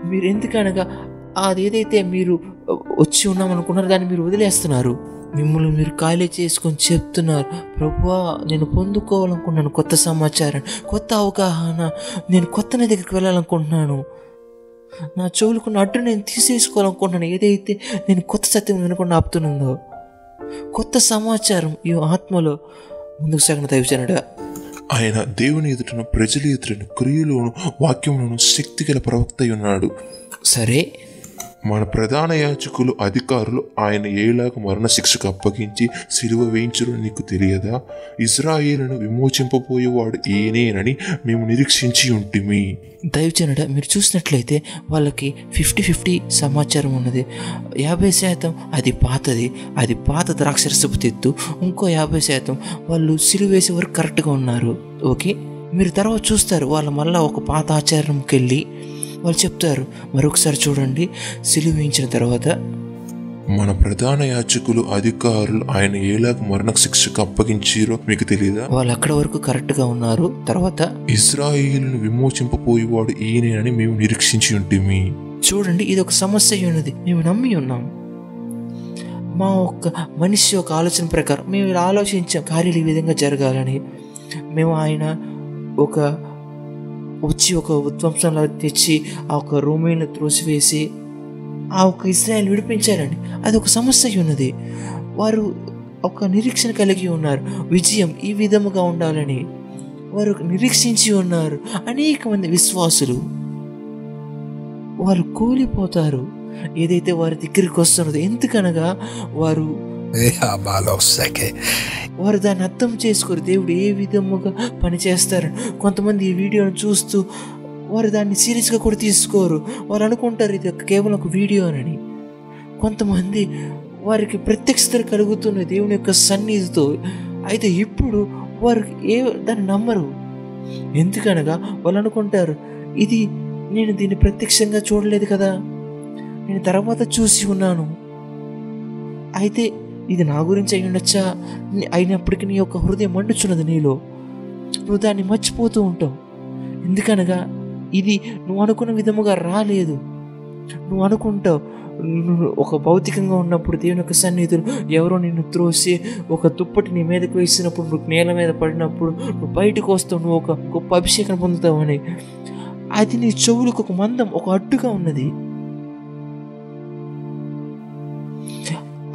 మీరు ఎందుకనగా అది ఏదైతే మీరు వచ్చి ఉన్నామనుకున్నారో దాన్ని మీరు వదిలేస్తున్నారు. మిమ్మల్ని మీరు ఖాళీ చేసుకొని చెప్తున్నారు. ప్రభువా నేను పొందుకోవాలనుకుంటున్నాను కొత్త సమాచారం కొత్త అవగాహన. నేను కొత్త నది దగ్గరికి వెళ్ళాలనుకుంటున్నాను. నా చెవులకున్న అడ్డు నేను తీసేసుకోవాలనుకుంటున్నాను. ఏదైతే నేను కొత్త సత్యం వినకుండా ఆపుతున్నదో కొత్త సమాచారం ఈ ఆత్మలో ముందుకు సాగిన దైవజనుడా. ఆయన దేవుని ఎదుటను ప్రజల ఎదుటను క్రియలోను వాక్యములను శక్తి గల ప్రవక్త ఉన్నాడు. సరే మన ప్రధాన యాజకులు అధికారులు ఆయన ఏలాగా మరణశిక్షకు అప్పగించి సిలువ వేయించడం నీకు తెలియదా? ఇజ్రాయేలును విమోచింపబోయేవాడు ఈయనేనని మేము నిరీక్షించి ఉంటిమి. దైవజనుడ మీరు చూసినట్లయితే వాళ్ళకి ఫిఫ్టీ ఫిఫ్టీ సమాచారం ఉన్నది. యాభై శాతం అది పాతది. అది పాత ద్రాక్షరసపు తెత్తు. ఇంకో యాభై శాతం వాళ్ళు సిలువేసే వరకు కరెక్ట్గా ఉన్నారు. ఓకే? మీరు తర్వాత చూస్తారు. వాళ్ళు మళ్ళీ ఒక పాత ఆచారంకి వెళ్ళి వాళ్ళు చెప్తారు మరొకసారి చూడండి. సిలువ వేయించిన తర్వాత మన ప్రధాన యాజకులు అధికారులు ఆయన ఏలాగా మరణ శిక్షకు అప్పగించారో మీకు తెలియదా వాళ్ళు అక్కడ వరకు కరెక్ట్గా ఉన్నారు. తర్వాత ఇజ్రాయేలును విమోచింపబోయేవాడు ఈయనేనని మేము నిరీక్షించి ఉంటిమి. చూడండి ఇది ఒక సమస్య ఉన్నది. మేము నమ్మి ఉన్నాం. మా ఒక్క మనిషి యొక్క ఆలోచన ప్రకారం మేము ఆలోచించాం. కార్యాలు ఈ విధంగా జరగాలని. మేము ఆయన ఒక వచ్చి ఒక ఉద్వంసంలో తెచ్చి ఆ ఒక రోమేలను త్రోసివేసి ఆ ఒక ఇస్రాయల్ విడిపించారండి అది ఒక సమస్య ఉన్నది. వారు ఒక నిరీక్షణ కలిగి ఉన్నారు. విజయం ఈ విధముగా ఉండాలని వారు నిరీక్షించి ఉన్నారు. అనేక మంది విశ్వాసులు వారు కూలిపోతారు. ఏదైతే వారి దగ్గరికి వస్తున్నదో ఎందుకనగా వారు వారు దాన్ని అర్థం చేసుకోరు దేవుడు ఏ విధముగా పనిచేస్తారు? కొంతమంది ఈ వీడియోను చూస్తూ వారు దాన్ని సీరియస్గా కూడా తీసుకోరు. వారు అనుకుంటారు ఇది ఒక కేవలం ఒక వీడియో అని కొంతమంది వారికి ప్రత్యక్షత కలుగుతున్న దేవుని యొక్క సన్నిధితో అయితే ఇప్పుడు వారు ఏ దాన్ని నమ్మరు. ఎందుకనగా వాళ్ళు అనుకుంటారు ఇది నేను దీన్ని ప్రత్యక్షంగా చూడలేదు కదా. నేను తర్వాత చూసి ఉన్నాను. అయితే ఇది నా గురించి అయి ఉండొచ్చా? అయినప్పటికీ నీ యొక్క హృదయం మండుచున్నది నీలో. నువ్వు దాన్ని మర్చిపోతూ ఉంటావు. ఎందుకనగా ఇది నువ్వు అనుకున్న విధముగా రాలేదు. నువ్వు అనుకుంటావు నువ్వు ఒక భౌతికంగా ఉన్నప్పుడు దేవుని యొక్క సన్నిధులు ఎవరో నిన్ను త్రోసి ఒక తుప్పటి నీ మీదకి వేసినప్పుడు నువ్వు నేల మీద పడినప్పుడు నువ్వు బయటకు వస్తావు నువ్వు ఒక గొప్ప అభిషేకం పొందుతావు అని. అది నీ చెవులకు ఒక మందం ఒక అడ్డుగా ఉన్నది.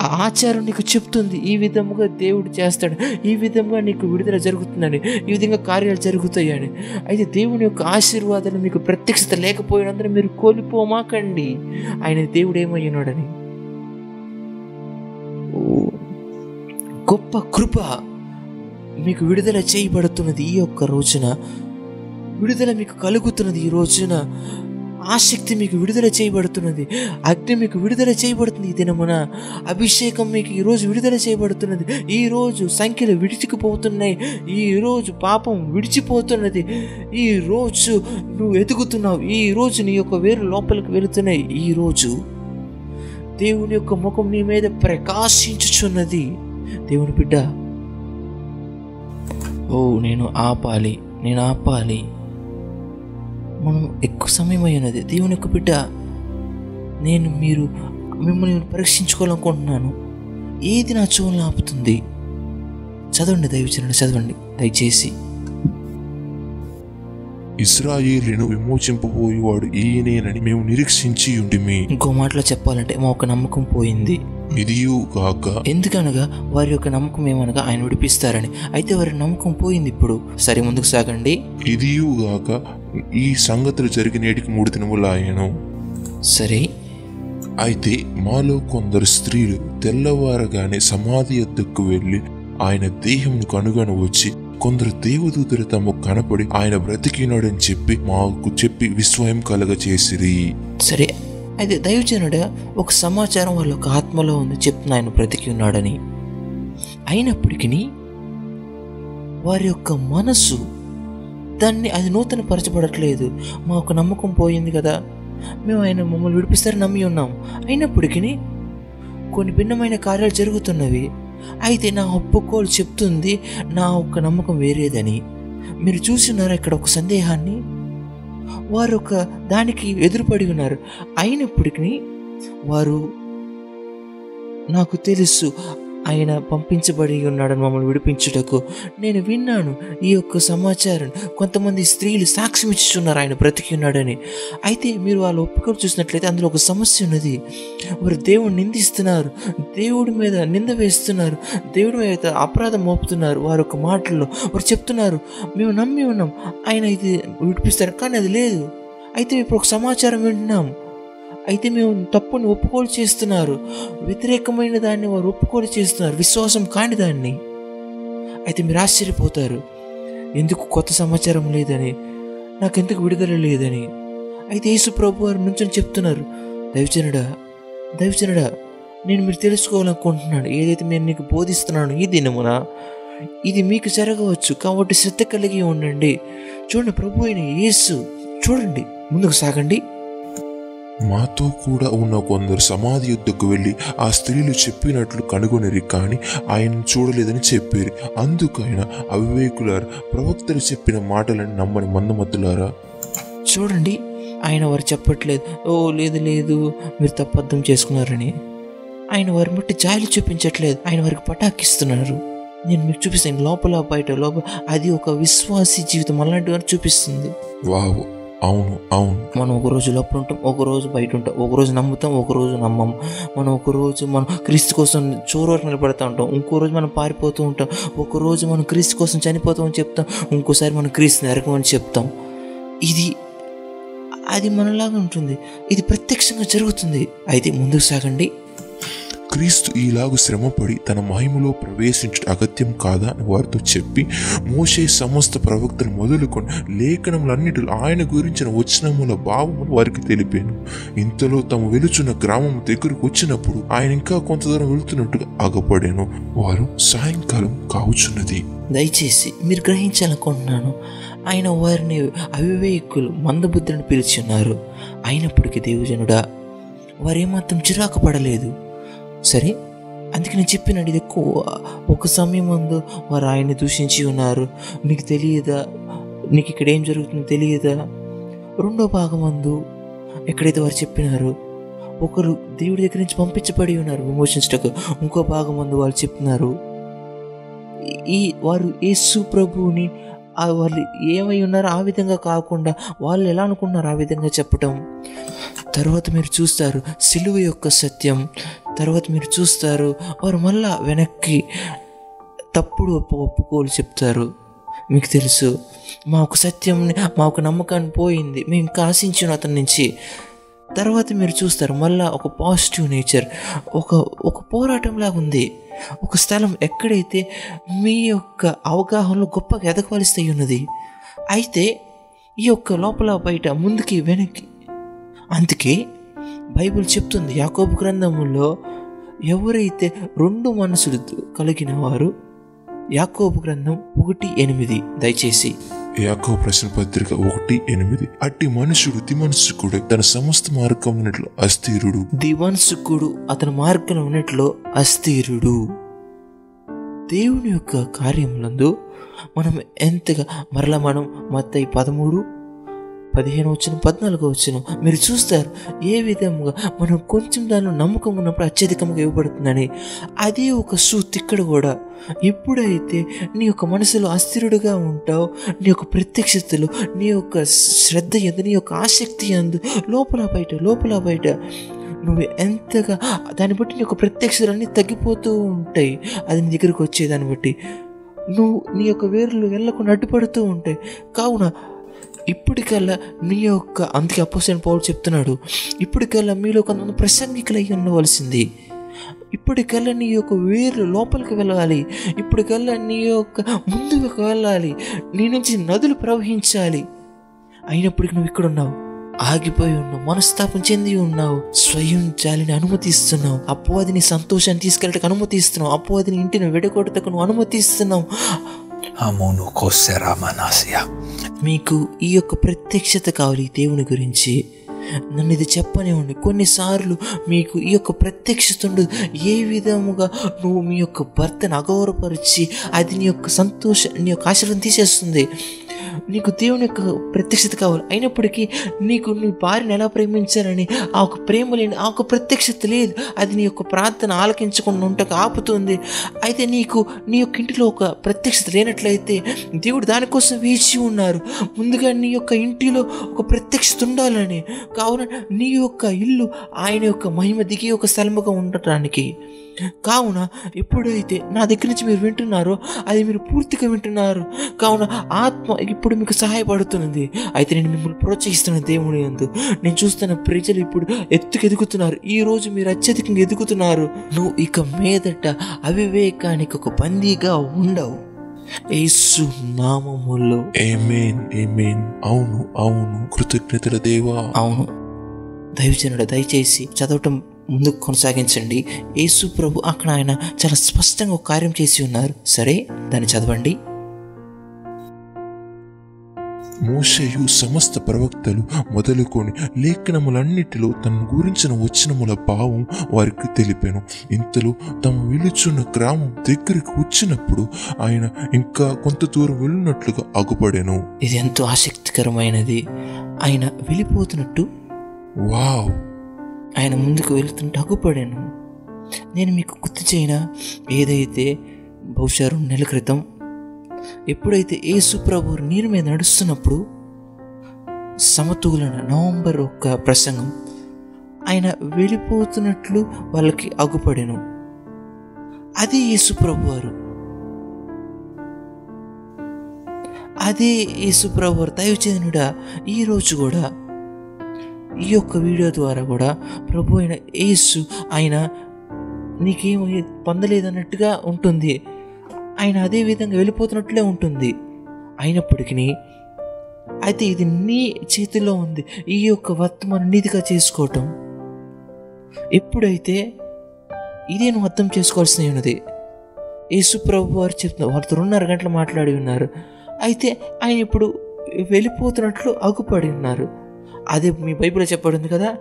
ఆచారం నీకు చెప్తుంది. ఈ విధముగా దేవుడు చేస్తాడు. ఈ విధంగా నీకు విడుదల జరుగుతుందని ఈ విధంగా కార్యాలు జరుగుతాయని. అయితే దేవుని యొక్క ఆశీర్వాదాలు మీకు ప్రత్యక్షత లేకపోయినందున మీరు కోల్పోమాకండి. ఆయన దేవుడు ఏమై గొప్ప కృప మీకు విడుదల చేయబడుతున్నది ఈ యొక్క రోజున. విడుదల మీకు కలుగుతున్నది ఈ రోజున. ఆసక్తి మీకు విడుదల చేయబడుతున్నది. అగ్ని మీకు విడుదల చేయబడుతుంది ఈ దినమున. అభిషేకం మీకు ఈరోజు విడుదల చేయబడుతున్నది. ఈరోజు సంఖ్యలు విడిచిపోతున్నాయి. ఈరోజు పాపం విడిచిపోతున్నది. ఈ రోజు నువ్వు ఎదుగుతున్నావు. ఈరోజు నీ యొక్క వేరు లోపలికి వెళుతున్నాయి. ఈ రోజు దేవుని యొక్క ముఖం నీ మీద ప్రకాశించుచున్నది. దేవుని బిడ్డ ఓ నేను ఆపాలి. నేను ఆపాలి. మనం ఎక్కువ సమయం అయినది. దేవుని యొక్క బిడ్డ నేను మీరు మిమ్మల్ని పరీక్షించుకోవాలనుకుంటున్నాను. ఏది నా చెవులను ఆపుతుంది చదవండి దయచేయండి చదవండి. దయచేసి. ఇస్రాయేలును విమోచింపబోయేవాడు ఈయనేనని మేము నిరీక్షించి ఉండిమి. ఇంకో మాటలో చెప్పాలంటే మా ఒక నమ్మకం పోయింది. ఇదియు గాక ఎందుకనగా వారి యొక్క నమ్మకం ఏమనగా ఆయన విడిపిస్తారని. అయితే వారి నమ్మకం పోయింది ఇప్పుడు. సరే ముందుకు సాగండి. ఇదియు గాక ఈ సంగతులు జరిగినేటికి మూడు దినములాయను సరే. అయితే మాలో కొందరు స్త్రీలు తెల్లవారగానే సమాధి ఎద్దుకు వెళ్ళి ఆయన దేహంను కనుగొని వచ్చి కొందరు దేవదూతలు తమకు కనపడి ఆయన బ్రతికినాడని చెప్పి మాకు చెప్పి విస్మయం కలగచేసిరి సరే. అయితే దైవజనుడు ఒక సమాచారం వాళ్ళ యొక్క ఆత్మలో ఉంది చెప్తున్న ఆయన బ్రతికి ఉన్నాడని. అయినప్పటికీ వారి యొక్క మనసు దాన్ని అది నూతన పరచబడట్లేదు మా ఒక నమ్మకం పోయింది కదా. మేము ఆయన మమ్మల్ని విడిపిస్తారని నమ్మి ఉన్నాం. అయినప్పటికీ కొన్ని భిన్నమైన కార్యాలు జరుగుతున్నవి. అయితే నా ఒప్పుకోలు చెప్తుంది నా ఒక్క నమ్మకం వేరేదని. మీరు చూస్తున్నారా ఇక్కడ ఒక సందేహాన్ని? వారు ఒక దానికి ఎదురుపడి ఉన్నారు. అయినప్పటికీ వారు నాకు తెలుసు. ఆయన పంపించబడి ఉన్నాడని మమ్మల్ని విడిపించుటకు నేను విన్నాను. ఈ యొక్క సమాచారం కొంతమంది స్త్రీలు సాక్ష్యం ఇచ్చిస్తున్నారు ఆయన బ్రతికి ఉన్నాడని. అయితే మీరు వాళ్ళ ఒప్పుకొని చూసినట్లయితే అందులో ఒక సమస్య ఉన్నది. వారు దేవుడిని నిందిస్తున్నారు. దేవుడి మీద నింద వేస్తున్నారు. దేవుడి మీద అపరాధం మోపుతున్నారు. వారు ఒక మాటల్లో వారు చెప్తున్నారు. మేము నమ్మి ఉన్నాం. ఆయన ఇది విడిపిస్తారు. కానీ అది లేదు. అయితే ఇప్పుడు ఒక సమాచారం వింటున్నాం. అయితే మేము తప్పుని ఒప్పుకోలు చేస్తున్నారు. వ్యతిరేకమైన దాన్ని వారు ఒప్పుకోలు చేస్తున్నారు. విశ్వాసం కాని దాన్ని. అయితే మీరు ఆశ్చర్యపోతారు. ఎందుకు కొత్త సమాచారం లేదని? నాకెందుకు విడుదల లేదని? అయితే యేసు ప్రభు వారు నుంచొని చెప్తున్నారు. దైవచనుడా దైవచనుడా నేను మీరు తెలుసుకోవాలనుకుంటున్నాను. ఏదైతే నేను నీకు బోధిస్తున్నాను ఈ దినమున ఇది మీకు జరగవచ్చు. కాబట్టి శ్రద్ధ కలిగి ఉండండి. చూడండి ప్రభు అయిన యేసు. చూడండి. ముందుకు సాగండి. మాతో కూడా ఉన్న కొందరు సమాధి యుద్ధకు వెళ్ళి ఆ స్త్రీలు చెప్పినట్లు కనుగొనిరి కానీ ఆయన చూడలేదని చెప్పారు. అందుకైన అవివేకులారా ప్రవక్తలు చెప్పిన మాటలను నమ్మని మందమత్తులారా చూడండి ఆయన వారు చెప్పట్లేదు. ఓ లేదు లేదు మీరు తప్పర్థం చేసుకున్నారని. ఆయన వారి బట్టి జాలి చూపించట్లేదు. ఆయన వారికి పటాకిస్తున్నారు. నేను మీకు చూపిస్తాను. లోపల బయట లోపల అది ఒక విశ్వాసి జీవితం. అలాంటి వారు చూపిస్తుంది. వావ్ అవును అవును. మనం ఒక రోజు లోపల ఉంటాం ఒక రోజు బయట ఉంటాం ఒక రోజు నమ్ముతాం ఒక రోజు నమ్మం. మనం ఒక రోజు మనం క్రీస్తు కోసం చోరు వరకు నిలబడతా ఉంటాం ఇంకో రోజు మనం పారిపోతూ ఉంటాం ఒక రోజు మనం క్రీస్తు కోసం చనిపోతామని చెప్తాం ఇంకోసారి మనం క్రీస్తు నరకమని చెప్తాం. ఇది అది మనలాగా ఉంటుంది ఇది ప్రత్యక్షంగా జరుగుతుంది. అయితే ముందుకు సాగండి. క్రీస్తు ఈలాగు శ్రమపడి తన మహిమలో ప్రవేశించడం అగత్యం కాదా అని వారితో చెప్పి మోసే సమస్త ప్రవక్తలు మొదలుకొని లేఖనములన్నిటిలో ఆయన గురించిన వచనముల భావములు వారికి తెలిపాను. ఇంతలో తాము వెలుచున్న గ్రామం దగ్గరకు వచ్చినప్పుడు ఆయన ఇంకా కొంత దూరం వెళుతున్నట్టుగా ఆగపడాను. వారు సాయంకాలం కావుచున్నది దయచేసి మీరు గ్రహించాలనుకుంటున్నాను. ఆయన వారిని అవివేకులు మందబుద్ధులను పిలిచి ఉన్నారు. అయినప్పటికీ దేవజనుడా వారేమాత్రం చిరాకు పడలేదు. సరే? అందుకే నేను చెప్పినాడు ఇది ఎక్కువ. ఒక సమయం ముందు వారు ఆయన్ని దూషించి ఉన్నారు. నీకు తెలియదా? నీకు ఇక్కడ ఏం జరుగుతుందో తెలియదా? రెండో భాగం మందు ఎక్కడైతే వారు చెప్పినారు ఒకరు దేవుడి దగ్గర నుంచి పంపించబడి ఉన్నారు విమోచించటకు. ఇంకో భాగం మందు వాళ్ళు చెప్తున్నారు ఈ వారు యేసు ప్రభువుని వాళ్ళు ఏమై ఉన్నారో ఆ విధంగా కాకుండా వాళ్ళు ఎలా అనుకున్నారు ఆ విధంగా చెప్పటం? తర్వాత మీరు చూస్తారు సిలువ యొక్క సత్యం. తర్వాత మీరు చూస్తారు వారు మళ్ళా వెనక్కి తప్పుడు ఒప్పు ఒప్పుకోలు చెప్తారు. మీకు తెలుసు మా ఒక మాకు మా ఒక నమ్మకాన్ని పోయింది. మేము ఇంకా ఆశించిన అతని నుంచి. తర్వాత మీరు చూస్తారు మళ్ళా ఒక పాజిటివ్ నేచర్ ఒక ఒక పోరాటం లాగా ఉంది ఒక స్థలం ఎక్కడైతే మీ యొక్క అవగాహనలో గొప్పగా ఎదగవలసి ఉన్నది అయితే ఈ యొక్క లోపల బయట ముందుకి వెనక్కి. అందుకే బైబిల్ చెప్తుంది యాకోబు గ్రంథంలో ఎవరైతే రెండు మనసులు కలిగిన వారు యాకోబు గ్రంథం ఒకటి ఎనిమిది దయచేసి. యాకో ప్రశ్న పత్రిక ఒకటి ఎనిమిది. అట్టి మనుషుడు తిమనసుకుడు తన సమస్త మార్గం ఉన్నట్లు అస్థిరుడు. దివన్సుకుడు అతని మార్గం ఉన్నట్లు అస్థిరుడు. దేవుని యొక్క కార్యములందు మనం ఎంతగా మరలా మనం మత్తయి పదమూడు పదిహేను వచ్చిన పద్నాలుగు వచ్చిన మీరు చూస్తారు ఏ విధంగా మనం కొంచెం దానిలో నమ్మకం ఉన్నప్పుడు అత్యధికంగా ఇవ్వబడుతుందని. అదే ఒక సూత్ ఇక్కడ కూడా. ఎప్పుడైతే నీ యొక్క మనసులో అస్థిరుడుగా ఉంటావు నీ యొక్క ప్రత్యక్షతలు నీ యొక్క శ్రద్ధ ఎందు నీ యొక్క ఆసక్తి ఎందు లోపల బయట లోపల బయట నువ్వు ఎంతగా దాన్ని బట్టి నీ యొక్క ప్రత్యక్షతలన్నీ తగ్గిపోతూ ఉంటాయి. అది నీ దగ్గరికి వచ్చేదాన్ని బట్టి నువ్వు నీ యొక్క వేర్లు వెళ్ళకుండా అడ్డుపడుతూ ఉంటాయి. కావున ఇప్పటికల్లా నీ యొక్క అందుకే అపోసైన పౌరుడు చెప్తున్నాడు ఇప్పటికల్లా మీలో కొంతమంది ప్రసంగికులై ఉండవలసింది. ఇప్పటికల్లా నీ యొక్క వేర్లు లోపలికి వెళ్ళాలి. ఇప్పటికల్లా నీ యొక్క ముందుకు వెళ్ళాలి. నీ నుంచి నదులు ప్రవహించాలి. అయినప్పటికీ నువ్వు ఇక్కడ ఉన్నావు. ఆగిపోయి ఉన్నావు. మనస్తాపం చెంది ఉన్నావు. స్వయం జాలిని అనుమతిస్తున్నావు. అపోవాదిని సంతోషాన్ని తీసుకెళ్ళటకు అనుమతిస్తున్నావు. అపోవాదిని ఇంటిని విడగొడతకు నువ్వు అనుమతిస్తున్నావు. అమోను kosera manasia. మీకు ఈ యొక్క ప్రత్యక్షత కావాలి దేవుని గురించి. నన్ను ఇది చెప్పనివ్వండి. కొన్నిసార్లు మీకు ఈ యొక్క ప్రత్యక్షత ఉండదు ఏ విధముగా నువ్వు మీ యొక్క భర్తను అగౌరవపరిచి అది నీ యొక్క సంతోషం నీ యొక్క ఆశలను తీసేస్తుంది. నీకు దేవుని యొక్క ప్రత్యక్షత కావాలి అయినప్పటికీ నీకు నీ భార్యను ఎలా ప్రేమించాలని ఆ ఒక ప్రేమ లేని ఆ ఒక ప్రత్యక్షత లేదు. అది నీ యొక్క ప్రార్థన ఆలకించకుండా ఉంటకు ఆపుతుంది. అయితే నీకు నీ యొక్క ఇంటిలో ఒక ప్రత్యక్షత లేనట్లయితే దేవుడు దానికోసం వేచి ఉన్నారు. ముందుగా నీ యొక్క ఇంటిలో ఒక ప్రత్యక్షత ఉండాలని. కావున నీ యొక్క ఇల్లు ఆయన యొక్క మహిమ దిగి ఒక స్థలముగా ఉండటానికి కావున ఎప్పుడైతే నా దగ్గర నుంచి మీరు వింటున్నారో అది మీరు పూర్తిగా వింటున్నారు. కావున ఆత్మ ఇప్పుడు మీకు సహాయపడుతున్నది. అయితే నేను మిమ్మల్ని ప్రోత్సహిస్తున్న దేవుని యందు నేను చూస్తున్న ప్రజలు ఇప్పుడు ఎత్తుకు ఎదుగుతున్నారు ఈ రోజు మీరు అత్యధికంగా ఎదుగుతున్నారు. నువ్వు ఇక మీదట అవివేకానికి ఒక బందీగా ఉండవు. యేసు నామములో. ఏమేన్ ఏమేన్ అవును అవును. కృతజ్ఞతల దేవా. అవును. దైవజనుడు దయచేసి చదవటం ముందుకు కొనసాగించండి. యేసు ప్రభు అక్కడ ఆయన చాలా స్పష్టంగా ఒక కార్యం చేసి ఉన్నారు. సరే దాన్ని చదవండి. మోషయు సమస్త ప్రవక్తలు మొదలుకొని లేఖనములన్నిటిలో తన గురించిన వచనముల భావం వారికి తెలిపాను. ఇంతలో తమ వెలుచున్న గ్రామం దగ్గరికి వచ్చినప్పుడు ఆయన ఇంకా కొంత దూరం వెళ్ళినట్లుగా అగుపడాను. ఇది ఎంతో ఆసక్తికరమైనది. ఆయన వెళ్ళిపోతున్నట్టు. వావ్! ఆయన ముందుకు వెళుతుంటే అగ్గుపడాను నేను మీకు గుర్తు చేయన? ఏదైతే బహుశా రెండు నెలల క్రితం ఎప్పుడైతే యేసు ప్రభు నీరు మీద నడుస్తున్నప్పుడు సమతూలన నవంబర్ ఒక ప్రసంగం ఆయన వెళ్ళిపోతున్నట్లు వాళ్ళకి అగుపడెను. అదే యేసు ప్రభు వారు. అదే యేసు ప్రభు వారు దైవచేదనుడా ఈరోజు కూడా ఈ యొక్క వీడియో ద్వారా కూడా ప్రభు అయిన యేసు ఆయన నీకేం పొందలేదన్నట్టుగా ఉంటుంది. ఆయన అదే విధంగా వెళ్ళిపోతున్నట్లే ఉంటుంది. అయినప్పటికీ అయితే ఇది నీ చేతిలో ఉంది. ఈ యొక్క వర్తమానం నీతిగా చేసుకోవటం. ఎప్పుడైతే ఇదే నువ్వు అర్థం చేసుకోవాల్సి ఉన్నది. యేసు ప్రభు వారు చెప్తున్నారు వారితో రెండున్నర గంటలు మాట్లాడి ఉన్నారు. అయితే ఆయన ఇప్పుడు వెళ్ళిపోతున్నట్లు అగుపడి ఉన్నారు. అదే మీ బైబిల్లో చెప్పబడింది కదా?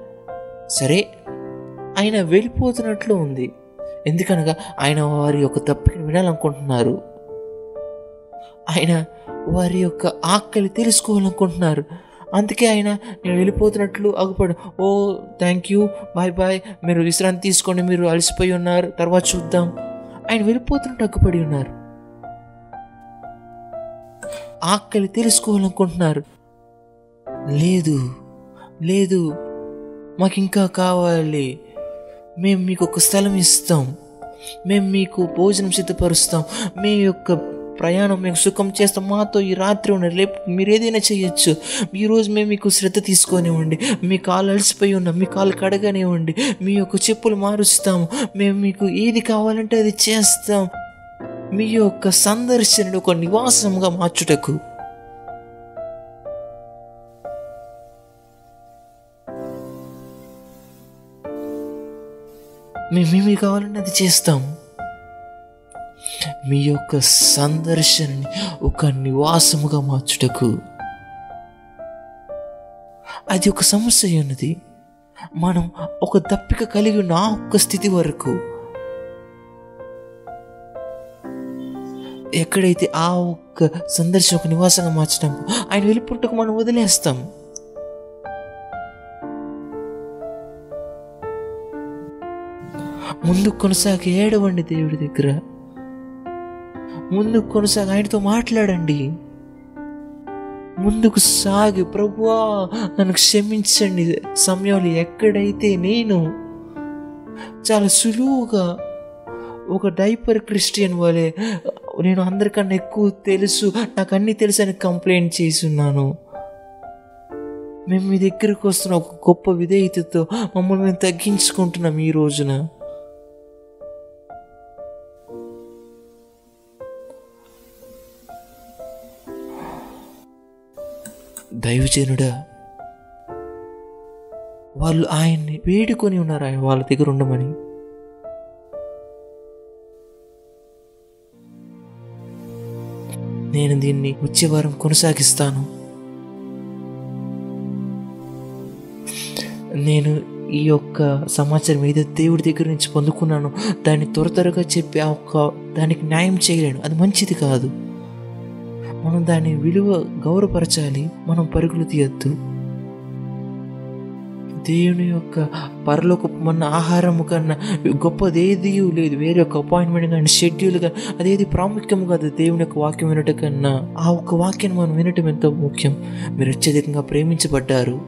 సరే ఆయన వెళ్ళిపోతున్నట్లు ఉంది. ఎందుకనగా ఆయన వారి యొక్క తప్పిని వినాలనుకుంటున్నారు. ఆయన వారి యొక్క ఆకలి తెలుసుకోవాలనుకుంటున్నారు. అందుకే ఆయన నేను వెళ్ళిపోతున్నట్లు అగుపడు. ఓ థ్యాంక్ యూ. Bye bye. మీరు విశ్రాంతి తీసుకోండి. మీరు అలసిపోయి ఉన్నారు. తర్వాత చూద్దాం. ఆయన వెళ్ళిపోతున్నట్టు అగ్గుపడి ఉన్నారు. ఆకలి తెలుసుకోవాలనుకుంటున్నారు. లేదు. లేదు. మాకు ఇంకా కావాలి. మేము మీకు ఒక స్థలం ఇస్తాం. మేము మీకు భోజనం సిద్ధపరుస్తాం. మీ యొక్క ప్రయాణం మేము సుఖం చేస్తాం. మాతో ఈ రాత్రి ఉన్న రేపు మీరు ఏదైనా చేయొచ్చు ఈరోజు మేము మీకు శ్రద్ధ తీసుకొనివ్వండి. మీ కాలు అలసిపోయి ఉన్నాం. మీ కాలు కడగనివ్వండి. మీ యొక్క చెప్పులు మారుస్తాము. మేము మీకు ఏది కావాలంటే అది చేస్తాం. మీ యొక్క సందర్శనను ఒక నివాసంగా మార్చుటకు. మేమేమి కావాలంటే అది చేస్తాం. మీ యొక్క సందర్శనని ఒక నివాసముగా మార్చుటకు. అది ఒక సమస్య ఉన్నది. మనం ఒక దప్పిక కలిగి ఉన్న ఆ ఒక్క స్థితి వరకు. ఎక్కడైతే ఆ ఒక్క సందర్శన ఒక నివాసంగా మార్చడం ఆయన వెళ్ళిపోటకు మనం వదిలేస్తాం. ముందు కొనసాగి ఏడవండి దేవుడి దగ్గర. ముందుకు కొనసాగి ఆయనతో మాట్లాడండి. ముందుకు సాగి ప్రభువా నన్ను క్షమించండి. సమయంలో ఎక్కడైతే నేను చాలా సులువుగా ఒక డైపర్ క్రిస్టియన్ వలె నేను అందరికన్నా ఎక్కువ తెలుసు నాకు అన్నీ తెలుసు అని కంప్లైంట్ చేసి ఉన్నాను మేము మీ దగ్గరకు వస్తున్న ఒక గొప్ప విధేయతతో మమ్మల్ని మేము తగ్గించుకుంటున్నాం ఈ రోజున. దైవజనుడా వాళ్ళు ఆయన్ని వేడుకొని ఉన్నారు ఆయన వాళ్ళ దగ్గర ఉండమని. నేను దీన్ని వచ్చే వారం కొనసాగిస్తాను. నేను ఈ యొక్క సమాచారం ఏదో దేవుడి దగ్గర నుంచి పొందుకున్నాను దాన్ని త్వర త్వరగా చెప్పి ఆ ఒక్క దానికి న్యాయం చేయలేను. అది మంచిది కాదు. మనం దాని విలువ గౌరవపరచాలి. మనం పరుగులు తీయద్దు. దేవుని యొక్క పరలోక మన ఆహారము కన్నా గొప్పది ఏది లేదు. వేరే ఒక అపాయింట్మెంట్ కానీ షెడ్యూల్ కానీ అదేది ప్రాముఖ్యం కాదు. దేవుని యొక్క వాక్యం వినటం కన్నా ఆ ఒక్క వాక్యాన్ని మనం వినటం ఎంతో ముఖ్యం. మీరు అత్యధికంగా ప్రేమించబడ్డారు.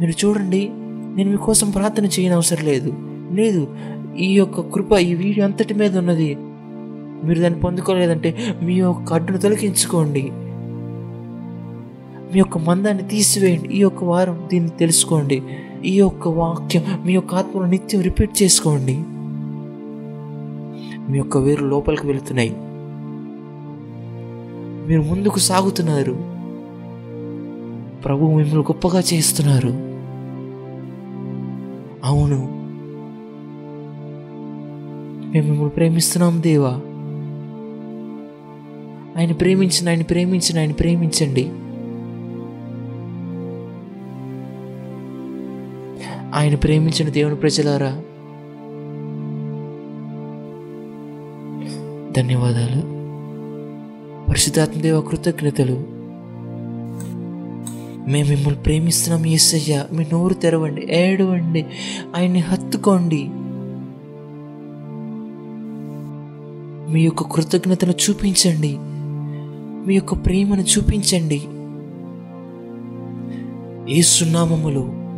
మీరు చూడండి నేను మీకోసం ప్రార్థన చేయని అవసరం లేదు. లేదు ఈ యొక్క కృప ఈ వీడియో అంతటి మీద ఉన్నది. మీరు దాన్ని పొందుకోలేదంటే మీ యొక్క అడ్డును తొలగించుకోండి. మీ యొక్క మందాన్ని తీసివేయండి. ఈ యొక్క వారం దీన్ని తెలుసుకోండి. ఈ యొక్క వాక్యం మీ యొక్క ఆత్మను నిత్యం రిపీట్ చేసుకోండి. మీ యొక్క వేరు లోపలికి వెళుతున్నాయి. మీరు ముందుకు సాగుతున్నారు. ప్రభు మిమ్మల్ని గొప్పగా చేస్తున్నారు. అవును. మేము మిమ్మల్ని ప్రేమిస్తున్నాం దేవా. ఆయన ప్రేమించిన ఆయన ప్రేమించిన ఆయన ప్రేమించండి. ఆయన ప్రేమించిన దేవుని ప్రజలారా ధన్యవాదాలు. పరిశుద్ధాత్మదేవ కృతజ్ఞతలు. మేము మిమ్మల్ని ప్రేమిస్తున్నాం ఏసయ్య. మీ నోరు తెరవండి ఏడవండి ఆయన్ని హత్తుకోండి. మీ యొక్క కృతజ్ఞతను చూపించండి. మీ యొక్క ప్రేమను చూపించండి. ఏ సున్నామములు